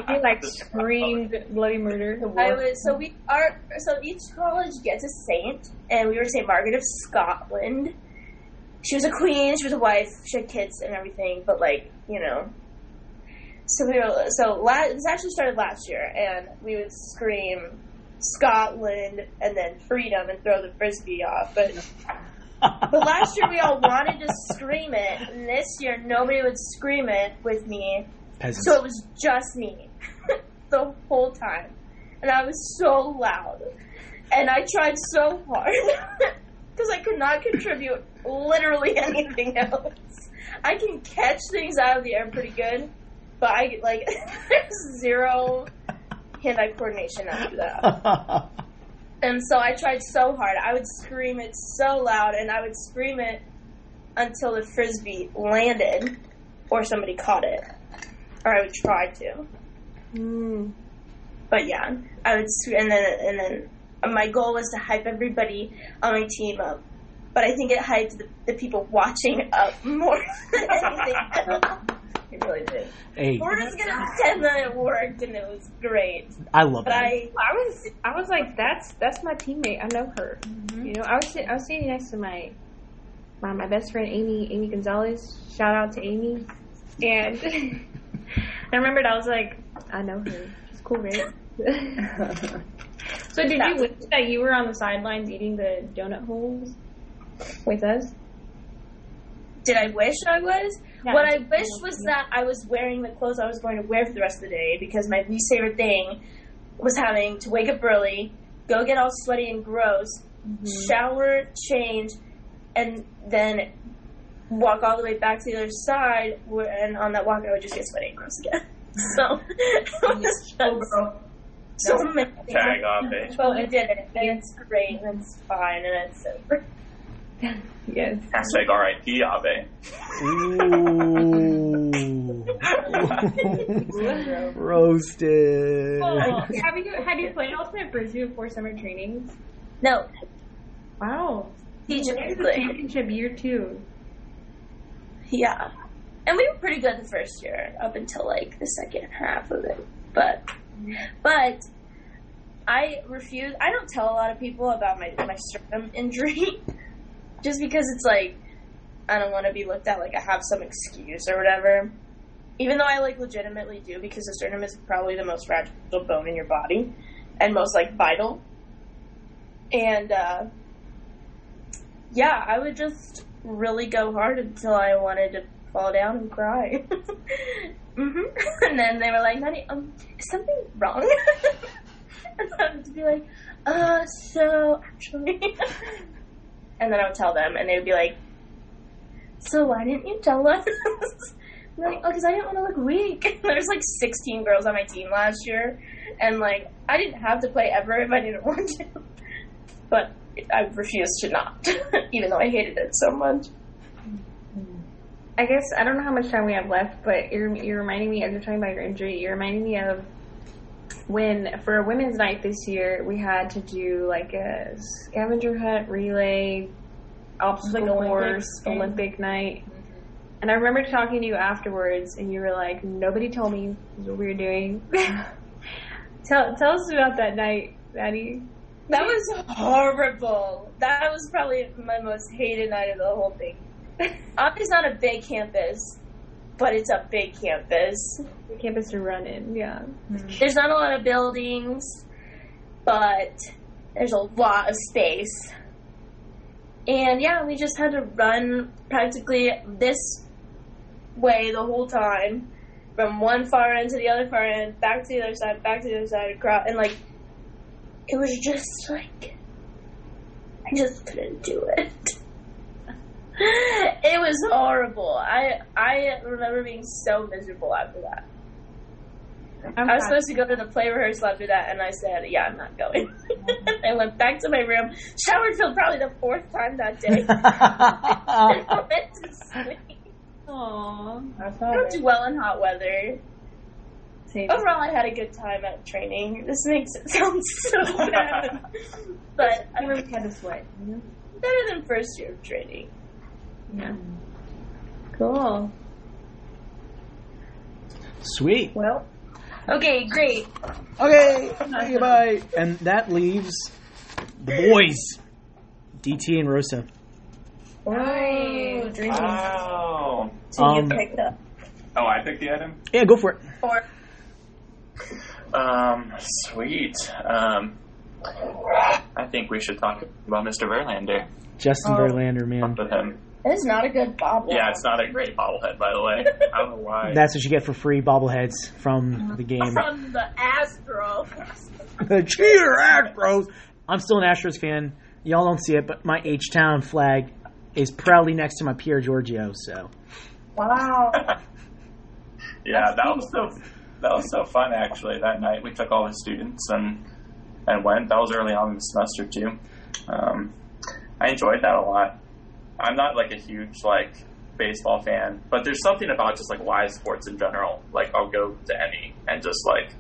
You like screamed bloody murder. I was so we are so each college gets a saint, and we were Saint Margaret of Scotland. She was a queen. She was a wife. She had kids and everything. But like you know, so we were so la- this actually started last year, and we would scream Scotland and then freedom and throw the frisbee off. But but last year we all wanted to scream it, and this year nobody would scream it with me. Peasants. So it was just me the whole time. And I was so loud. And I tried so hard because I could not contribute literally anything else. I can catch things out of the air pretty good, but I like there's zero hand-eye coordination after that. And so I tried so hard. I would scream it so loud, and I would scream it until the frisbee landed or somebody caught it, or I would try to. Mm. But yeah, I would, and then and then my goal was to hype everybody on my team up. But I think it hyped the, the people watching up more than anything. It really did. hey, We're just gonna pretend that it worked and it was great. I love But that. I, I was I was like that's that's my teammate. I know her. Mm-hmm. You know, I was sit- I was sitting next to my my my best friend Amy Amy Gonzalez. Shout out to Amy. And I remembered I was like, I know her. She's cool, right? so did you wish that you were on the sidelines eating the donut holes with us? did I wish I was? Yeah. What I wish was that I was wearing the clothes I was going to wear for the rest of the day because my least favorite thing was having to wake up early, go get all sweaty and gross, shower, change, and then walk all the way back to the other side. And on that walk, I would just get sweaty and gross again. So it was just so many things. Tag off it. Well, it did it, and it's great, and it's fine, and it's over. Yes. Hashtag RIP Abe. Ooh. Roasted. have you have you played Ultimate Frisbee before summer trainings? No, Wow. Egyptically. Championship year two. Yeah. And we were pretty good the first year up until like the second half of it. But but I refuse I don't tell a lot of people about my my sternum injury just because it's like I don't want to be looked at like I have some excuse or whatever. Even though I like legitimately do because the sternum is probably the most fragile bone in your body and most like vital. And uh yeah, I would just really go hard until I wanted to fall down and cry. hmm And then they were like, "Honey, um, is something wrong?" and I would be like, "Uh, so actually," and then I would tell them, and they would be like, "So why didn't you tell us?" Like, oh, because I didn't want to look weak. There's like 16 girls on my team last year, and like I didn't have to play ever if I didn't want to. But I refused to not, even though I hated it so much. I guess I don't know how much time we have left, but you're you're reminding me as you're talking about your injury. You're reminding me of when for a women's night this year we had to do like a scavenger hunt relay, obstacle Like course, Olympics game. Olympic night. Mm-hmm. And I remember talking to you afterwards, and you were like, "Nobody told me what we were doing." tell tell us about that night, Maddie. That was horrible. That was probably my most hated night of the whole thing. Not a big campus, but it's a big campus. Campus to run in, yeah. Mm-hmm. There's not a lot of buildings, but there's a lot of space. And yeah, we just had to run practically this way the whole time, from one far end to the other far end, back to the other side, back to the other side, across, and like it was just like I just couldn't do it. it was horrible. I I remember being so miserable after that. I'm I was supposed to go to the play rehearsal after that, and I said, "Yeah, I'm not going." I went back to my room, showered for probably the fourth time that day, and I went to sleep. Aw. That's I don't right. do well in hot weather. Same. Overall, I had a good time at training. This makes it sound so bad, but I really had to sweat. You know? better than first year of training. Yeah. Cool. Sweet. Well, okay, great. Okay, goodbye. And that leaves the boys, DT and Rosa. Oh, dream Wow. So Um, you picked up. Oh, I picked the item. Yeah, go for it. Or Um, sweet. Um, I think we should talk about Mr. Verlander. Justin Oh. Verlander, man. With him. That is not a good bobble. Yeah, it's not a great bobblehead, by the way. I don't know why. That's what you get for free bobbleheads from the game. from the Astro. the cheater Astros. I'm still an Astros fan. Y'all don't see it, but my H Town flag is proudly next to my Pier Giorgio. So Wow. yeah, that was so that was so fun actually. That night we took all the students and and went. That was early on in the semester too. Um, I enjoyed that a lot. I'm not like a huge like baseball fan, but there's something about just like live sports in general. Like I'll go to any and just like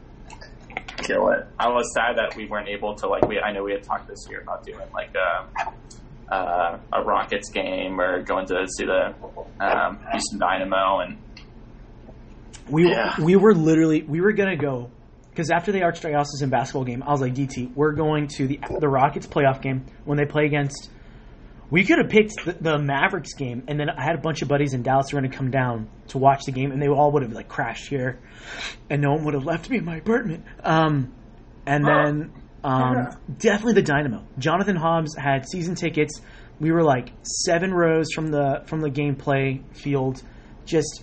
kill it. I was sad that we weren't able to like we. I know we had talked this year about doing like a uh, a Rockets game or going to see the um, Houston Dynamo and we Yeah. we were literally we were gonna go because after the Archdiocesan basketball game, I was like, DT, we're going to the the Rockets playoff game when they play against. We could have picked the, the Mavericks game, and then I had a bunch of buddies in Dallas who were going to come down to watch the game, and they all would have like crashed here, and no one would have left me in my apartment. Um, and then um, definitely the Dynamo. Jonathan Hobbs had season tickets. We were like seven rows from the from the gameplay field. Just,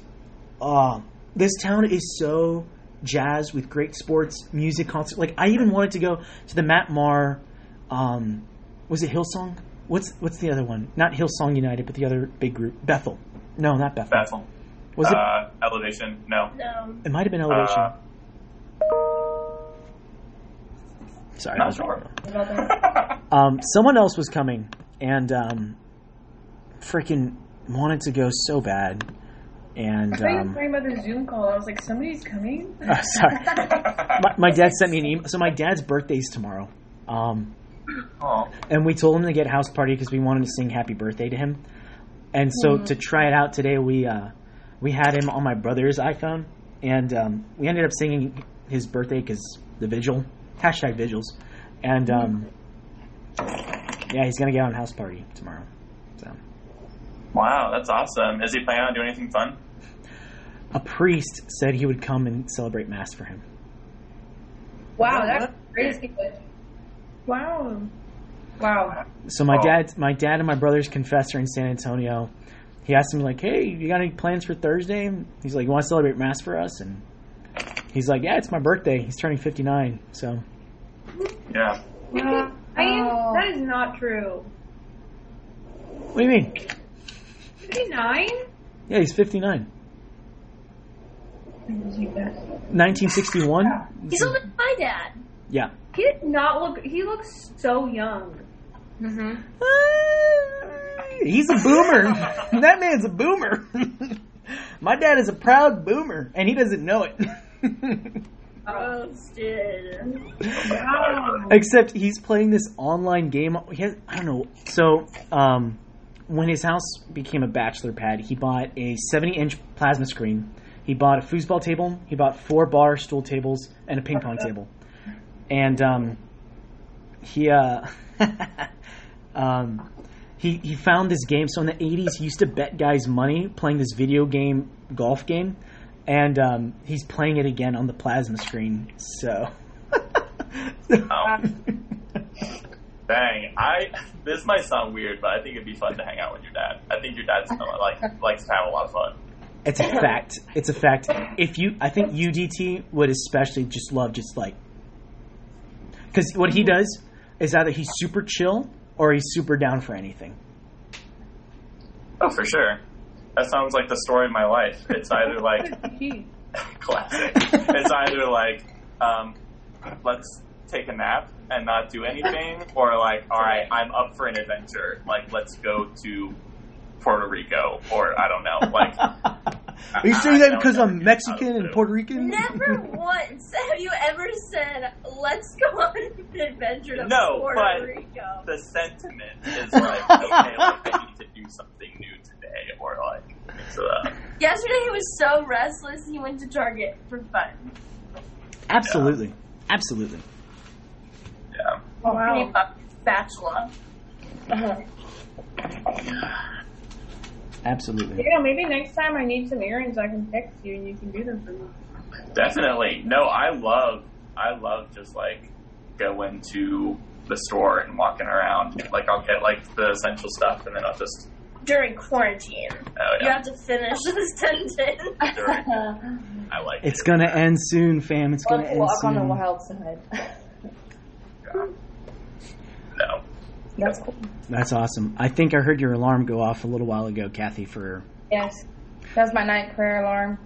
uh, this town is so jazzed with great sports, music, concert. Like I even wanted to go to the Matt Maher. Um, was it Hillsong? What's what's the other one? Not Hillsong United, but the other big group, Bethel. No, not Bethel. Bethel. Was it? Uh, elevation? No. No. It might have been Elevation. Uh, Sorry, I not was sure. wrong. Um, someone else was coming and um, freaking wanted to go so bad, and I thought you were um, talking about the Zoom call. I was like, somebody's coming. uh, sorry. my, my dad sent me an email. So my dad's birthday's tomorrow, um, oh, and we told him to get a house party because we wanted to sing happy birthday to him. And so to try it out today, we uh, we had him on my brother's iPhone, and um, we ended up singing his birthday because the vigil hashtag vigils, and um, yeah, he's gonna get on a house party tomorrow. So wow, that's awesome. Is he planning on doing anything fun? a priest said he would come and celebrate mass for him. Wow, that's crazy. Wow. Wow. So my Oh. dad, my dad and my brother's confessor in San Antonio, he asked him like, "Hey, you got any plans for Thursday?" He's like, "You want to celebrate mass for us?" And he's like, "Yeah, it's my birthday. He's turning 59." So Yeah. I am, that is not true. what do you mean? 59? Yeah, he's 59. 1961. He's older than my dad. Yeah. He did not look, he looks so young. Mm-hmm. He's a boomer. that man's a boomer. my dad is a proud boomer, and he doesn't know it. Roasted. Except he's playing this online game. He has, I don't know. So, um, when his house became a bachelor pad, he bought a 70 inch plasma screen. He bought a foosball table. He bought four bar stool tables and a ping pong table. And um, he uh, um, he he found this game. So in the 80s, he used to bet guys money playing this video game golf game, and um, he's playing it again on the plasma screen. So. Dang, I this might sound weird, but I think it'd be fun to hang out with your dad. I think your dad's gonna like likes to have a lot of fun. It's a fact. It's a fact. If you, I think UDT would especially just love just like, because what he does is either he's super chill or he's super down for anything. Oh, for sure. That sounds like the story of my life. It's either like classic. It's either like um, let's take a nap and not do anything, or like all right, I'm up for an adventure. Like let's go to Puerto Rico, or I don't know. Like Are you saying that because I'm Mexican and Puerto Rican? Never once have you ever said, let's go on an adventure to No, Puerto but- Rico. the sentiment is like okay, like I need to do something new today. So, uh, Yesterday he was so restless he went to Target for fun. Absolutely, absolutely. yeah. Oh, wow. Spatula. Absolutely. Yeah, maybe next time I need some errands, I can text you and you can do them for me. Definitely. No, I love I love just like going to the store and walking around. Like I'll get like the essential stuff and then I'll just During quarantine. oh You have to finish this sentence. I like It's it. gonna end soon, fam. It's gonna Let's end walk on the wild side. No. That's cool. That's awesome. I think I heard your alarm go off a little while ago, Kathy. For Yes. That's my night prayer alarm.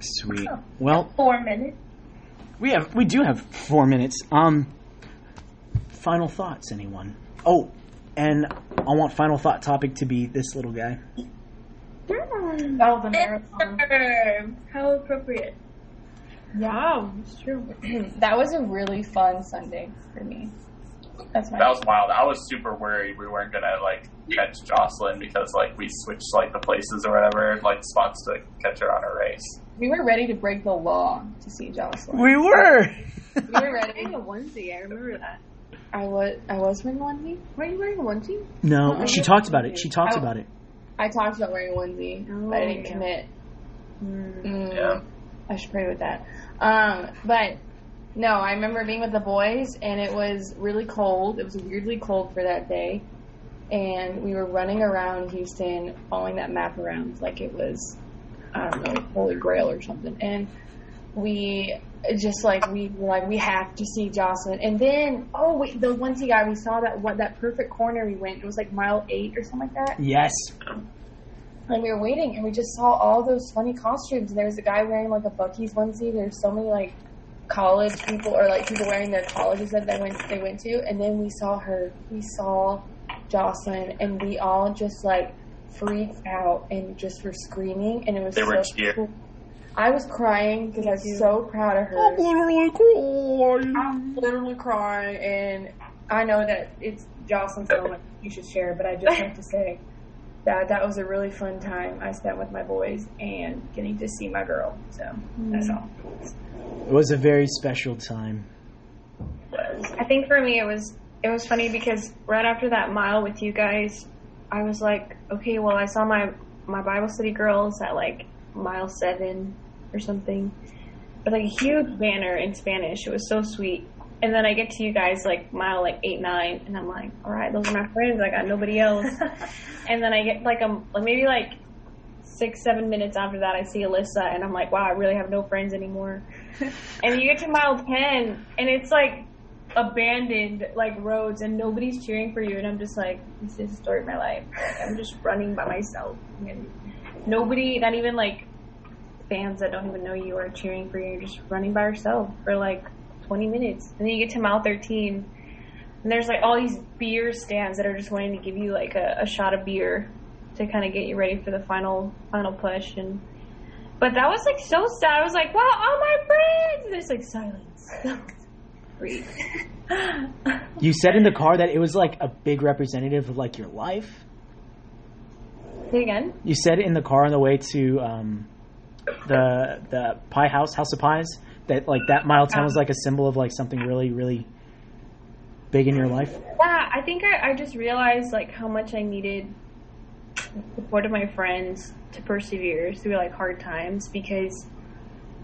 sweet. Well, Four minutes. we have we do have four minutes. Um, final thoughts, anyone? Oh, and I want final thought topic to be this little guy. Oh, the marathon. Midterm. How appropriate. Yeah, it's true. that was a really fun Sunday for me. That's my. That was wild. I was super worried we weren't gonna like catch Jocelyn because like we switched like the places or whatever, like spots to catch her on her race. we were ready to break the law to see Jocelyn. We were. We were I ready. wearing a onesie. I remember that. I was. I was wearing a onesie. Were you wearing a onesie? no, she talked about it. She talked I- about it. I talked about wearing a onesie, but I didn't yeah. commit. Mm. Mm, Yeah. I should pray with that. Um, but no, I remember being with the boys, and it was really cold. It was weirdly cold for that day, and we were running around Houston, following that map around like it was, I don't know, Holy Grail or something. And we just like we were like we have to see Jocelyn, and then oh wait, the onesie guy we saw that what that perfect corner we went. It was like mile eight or something like that Yes. and we were waiting and we just saw all those funny costumes and there was a guy wearing like a Buc-ee's onesie. There's so many like college people or like people wearing their colleges that they went they went to and then we saw her we saw Jocelyn and we all just like freaked out and just were screaming and it was They so cheering. cool. I was crying because I was so proud of her. literally crying. I'm literally crying, and I know that it's Jocelyn's moment you should share, but I just have to say that that was a really fun time I spent with my boys and getting to see my girl. So that's mm-hmm. all. It was a very special time. I think for me it was it was funny because right after that mile with you guys, I was like, okay, well I saw my my Bible study girls at like mile seven or something, but like a huge banner in Spanish. It was so sweet. And then I get to you guys like mile like eight nine, and I'm like, all right, those are my friends. I got nobody else. and then I get like um like maybe like six seven minutes after that, I see Alyssa, and I'm like, wow, I really have no friends anymore. and you get to mile ten, and it's like abandoned like roads and nobody's cheering for you and I'm just like this is the story of my life. Like, I'm just running by myself and nobody not even like fans that don't even know you are cheering for you you're just running by yourself for like 20 minutes. And then you get to mile 13 and there's like all these beer stands that are just wanting to give you like a, a shot of beer to kind of get you ready for the final final push and but that was like so sad I was like wow all my friends and there's like silence Breathe. You said in the car that it was like a big representative of like your life. Say again? You said in the car on the way to um, the the pie house, House of Pies, that like that mile ten was like a symbol of like something really, really big in your life. Yeah, I think I, I just realized like how much I needed the support of my friends to persevere through like hard times because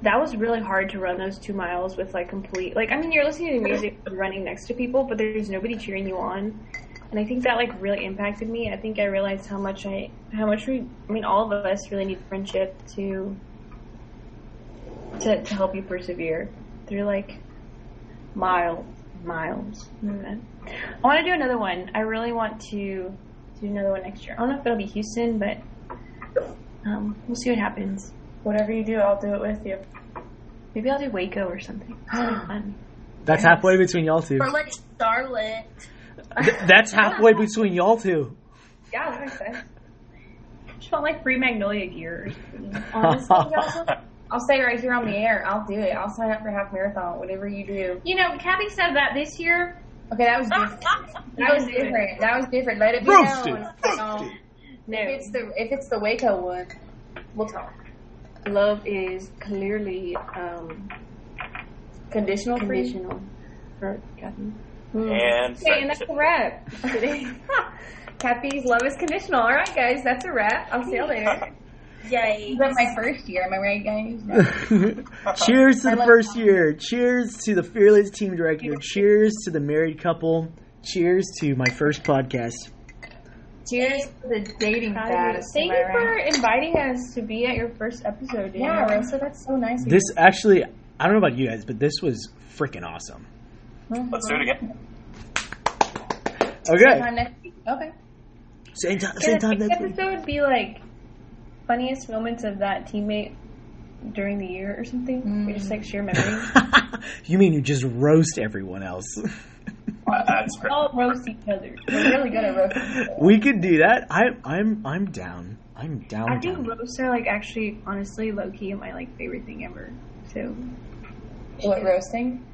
that was really hard to run those two miles with like complete like I mean you're listening to music running next to people but there's nobody cheering you on and I think that like really impacted me. I think I realized how much I how much we I mean all of us really need friendship to to to help you persevere through like mile miles. Okay. I want to do another one. I really want to do another one next year. I don't know if it'll be Houston, but um, we'll see what happens. Whatever you do, I'll do it with you. Maybe I'll do Waco or something. It's fun. That's halfway between y'all two. Or like Charlotte. Th- That's halfway between y'all two. Yeah, that makes sense. Just want like free Magnolia gear. Honestly, Jocelyn, I'll say right here on the air, I'll do it. I'll sign up for half marathon, whatever you do. You know, Kathy said that this year. Okay, that was different. That was different. That was different. Let it be Roasted. known. Um, No. if it's the if it's the Waco one, We'll talk. Love is clearly um, Conditional conditional for Kathy. And Okay, and that's friendship. a wrap. Today. Kathy's love is conditional. All right, guys, that's a wrap. I'll see you later. Yay. Is my first year? Am I right, guys? Cheers to I the first that. year. Cheers to the fearless team director. Cheers to the married couple. Cheers to my first podcast. Cheers to the dating fast. Thank you for right? inviting us to be at your first episode. Yeah, Daniel. Rosa, that's so nice. of This actually, I don't know about you guys, but this was freaking awesome. you. Let's do it again. Same Okay. time next week. Okay. Same time, same time next next week. episode would be like funniest moments of that teammate during the year or something? We just like share memories. you mean you just roast everyone else? Uh, That's great. All roast each other. We're really good at roasting. we could do that. I, I'm, I'm down. I'm down. I think down. roasts are like actually, honestly, low key my like favorite thing ever. So What roasting?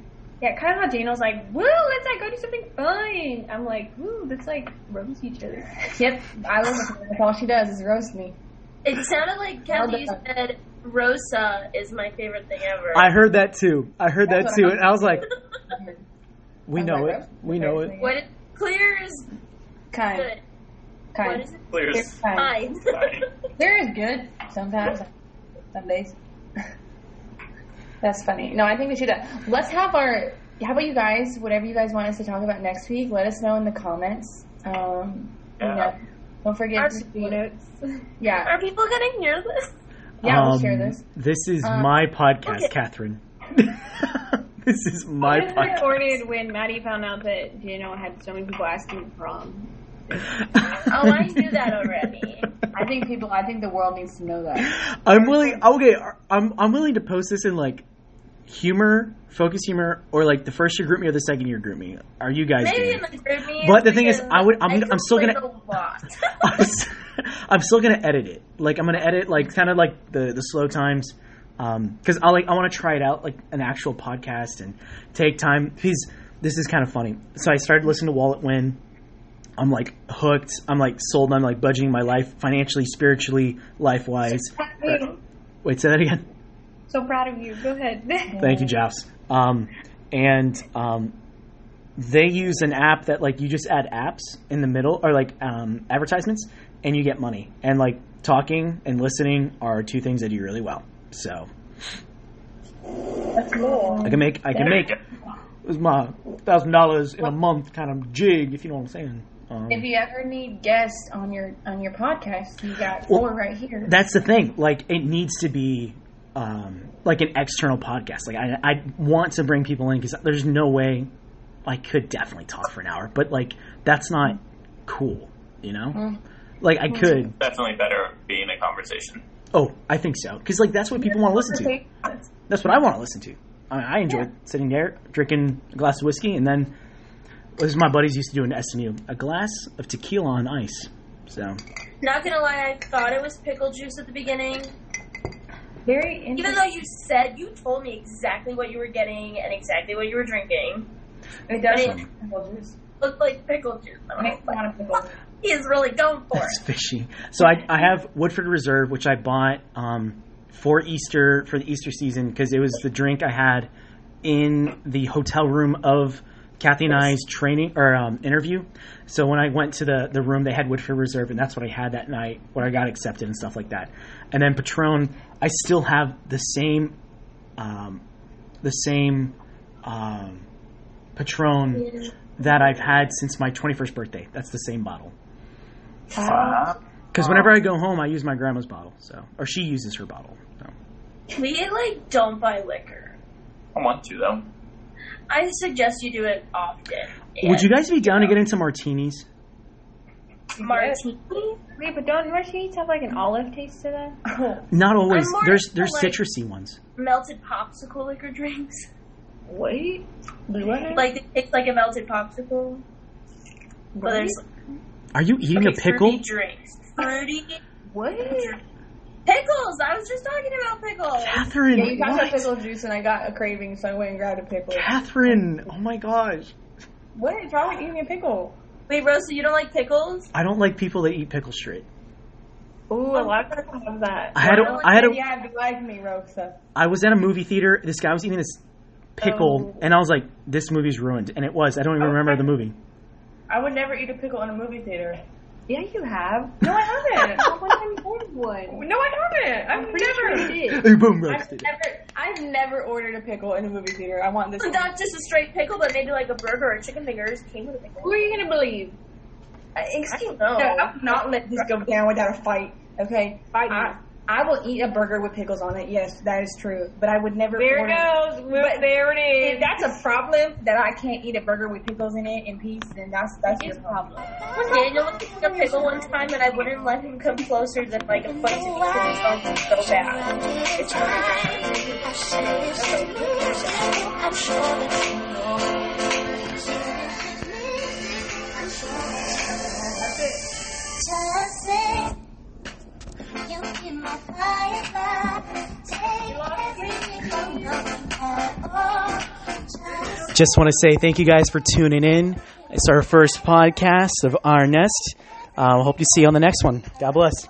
yeah, kind of how Daniel's like, "Woo, let's like go do something fun." I'm like, "Woo, let's like roast each other." Yep, I love it. That's all she does is roast me. It sounded like Well Kathy said Rosa is my favorite thing ever. I heard that too. I heard that too, and I was like, we I'm know like, it. roast We know it. What what is clear is Kind. good. What Kind. is it? Clears. Kind. Fine. There is good sometimes. Some days. That's funny. No, I think we should. Uh, let's have our. How about you guys? Whatever you guys want us to talk about next week, let us know in the comments. Um, you know, don't forget Our to be, Notes. yeah, Are people gonna hear this? yeah. we'll Um, share this. This is Um, my podcast, okay. Catherine. this is my It was podcast. recorded when Maddie found out that Daniel had so many people asking prom. Oh, I knew that already. I think people. I think the world needs to know that. I'm willing. Okay, I'm I'm willing to post this in like humor, focus humor, or like the first year group me or the second year group me. Are you guys? Maybe the group me. But the thing is, I would- I'm- I I'm still gonna- complain a lot. I'm s- I'm still gonna edit it. Like I'm gonna edit like kind of like the the slow times, because I like I want to try it out like an actual podcast and take time. He's this is kind of funny. So I started listening to Wallet Win. I'm like hooked. I'm like sold. I'm like budgeting my life financially, spiritually, life wise. Wait, say that again. So proud of you. Go ahead. Thank you, Jeffs. Um, and um, they use an app that like you just add apps in the middle or like um, advertisements, and you get money. And like talking and listening are two things I do really well. So That's cool. I can make I can make it was my thousand dollars in a month kind of jig, if you know what I'm saying. Um, If you ever need guests on your on your podcast, you got Well, four right here. that's the thing. Like it needs to be um, like an external podcast. Like I, I want to bring people in because there's no way I could definitely talk for an hour, but like that's not cool. You know, Mm. like I could. Definitely better being a conversation. Oh, I think so because like that's what people want to listen to. That's what I want to listen to. I, I enjoy sitting there drinking a glass of whiskey and then. This is my buddies used to do in SMU. A glass of tequila on ice. So Not gonna lie, I thought it was pickle juice at the beginning. Very Even though you said you told me exactly what you were getting and exactly what you were drinking, It does But it- pickle juice. looked like pickle juice. I was Makes a like, lot of pickle. He is really going for That's it. fishy. So I, I have Woodford Reserve, which I bought um, for Easter for the Easter season because it was the drink I had in the hotel room of Kathy and I's training or um, interview. So when I went to the the room, they had Woodford Reserve, and that's what I had that night when I got accepted and stuff like that. And then Patron, I still have the same, um, the same um, Patron that I've had since my 21st birthday. That's the same bottle. Because whenever I go home, I use my grandma's bottle. So, or she uses her bottle. So. We like don't buy liquor. I want to though. I suggest you do it often. Would you guys be down to get into martinis? martini? Wait, but don't martinis have like an olive taste to them? Not always. I'm more There's into, there's like- citrusy ones. Melted popsicle liquor drinks. Wait. what? Like it tastes like a melted popsicle. But there's Are you eating okay, a pickle? fruity drinks. Fruity What? pickles. I was just talking about pickles. Catherine, Yeah, you got what? that pickle juice, and I got a craving, so I went and grabbed a pickle. Catherine, oh my gosh. What is wrong with eating a pickle? Wait, Rosa, you don't like pickles? I don't like people that eat pickle straight. Ooh, oh. a lot of people have that. I had a, I had a, yeah, be like me, Roxa. I was at a movie theater. This guy was eating this pickle, Oh. and I was like, "This movie's ruined," and it was. I don't even remember the movie. I would never eat a pickle in a movie theater. Yeah, you have. No, I haven't. One time you ordered one. no, I haven't. I've I'm pretty sure never. you did. Boom, I've never, I've never ordered a pickle in a movie theater. I want this. Not just a straight pickle, but maybe like a burger or chicken fingers came with a pickle. Who are you gonna believe? Uh, I, excuse me. No, I will not let this go down without a fight. Okay, Fight me. I, I will eat a burger with pickles on it. Yes, that is true. But I would never. There order- it goes. But there it If that's a problem that I can't eat a burger with pickles in it in peace, then that's that's your problem. Daniel was eating a pickle one time, and I wouldn't let him come closer than like a foot to me because it felt so bad. It's I'm sure that you know. Just say Just want to say thank you guys for tuning in. It's our first podcast of Our Nest. Uh, hope to see you on the next one. God bless.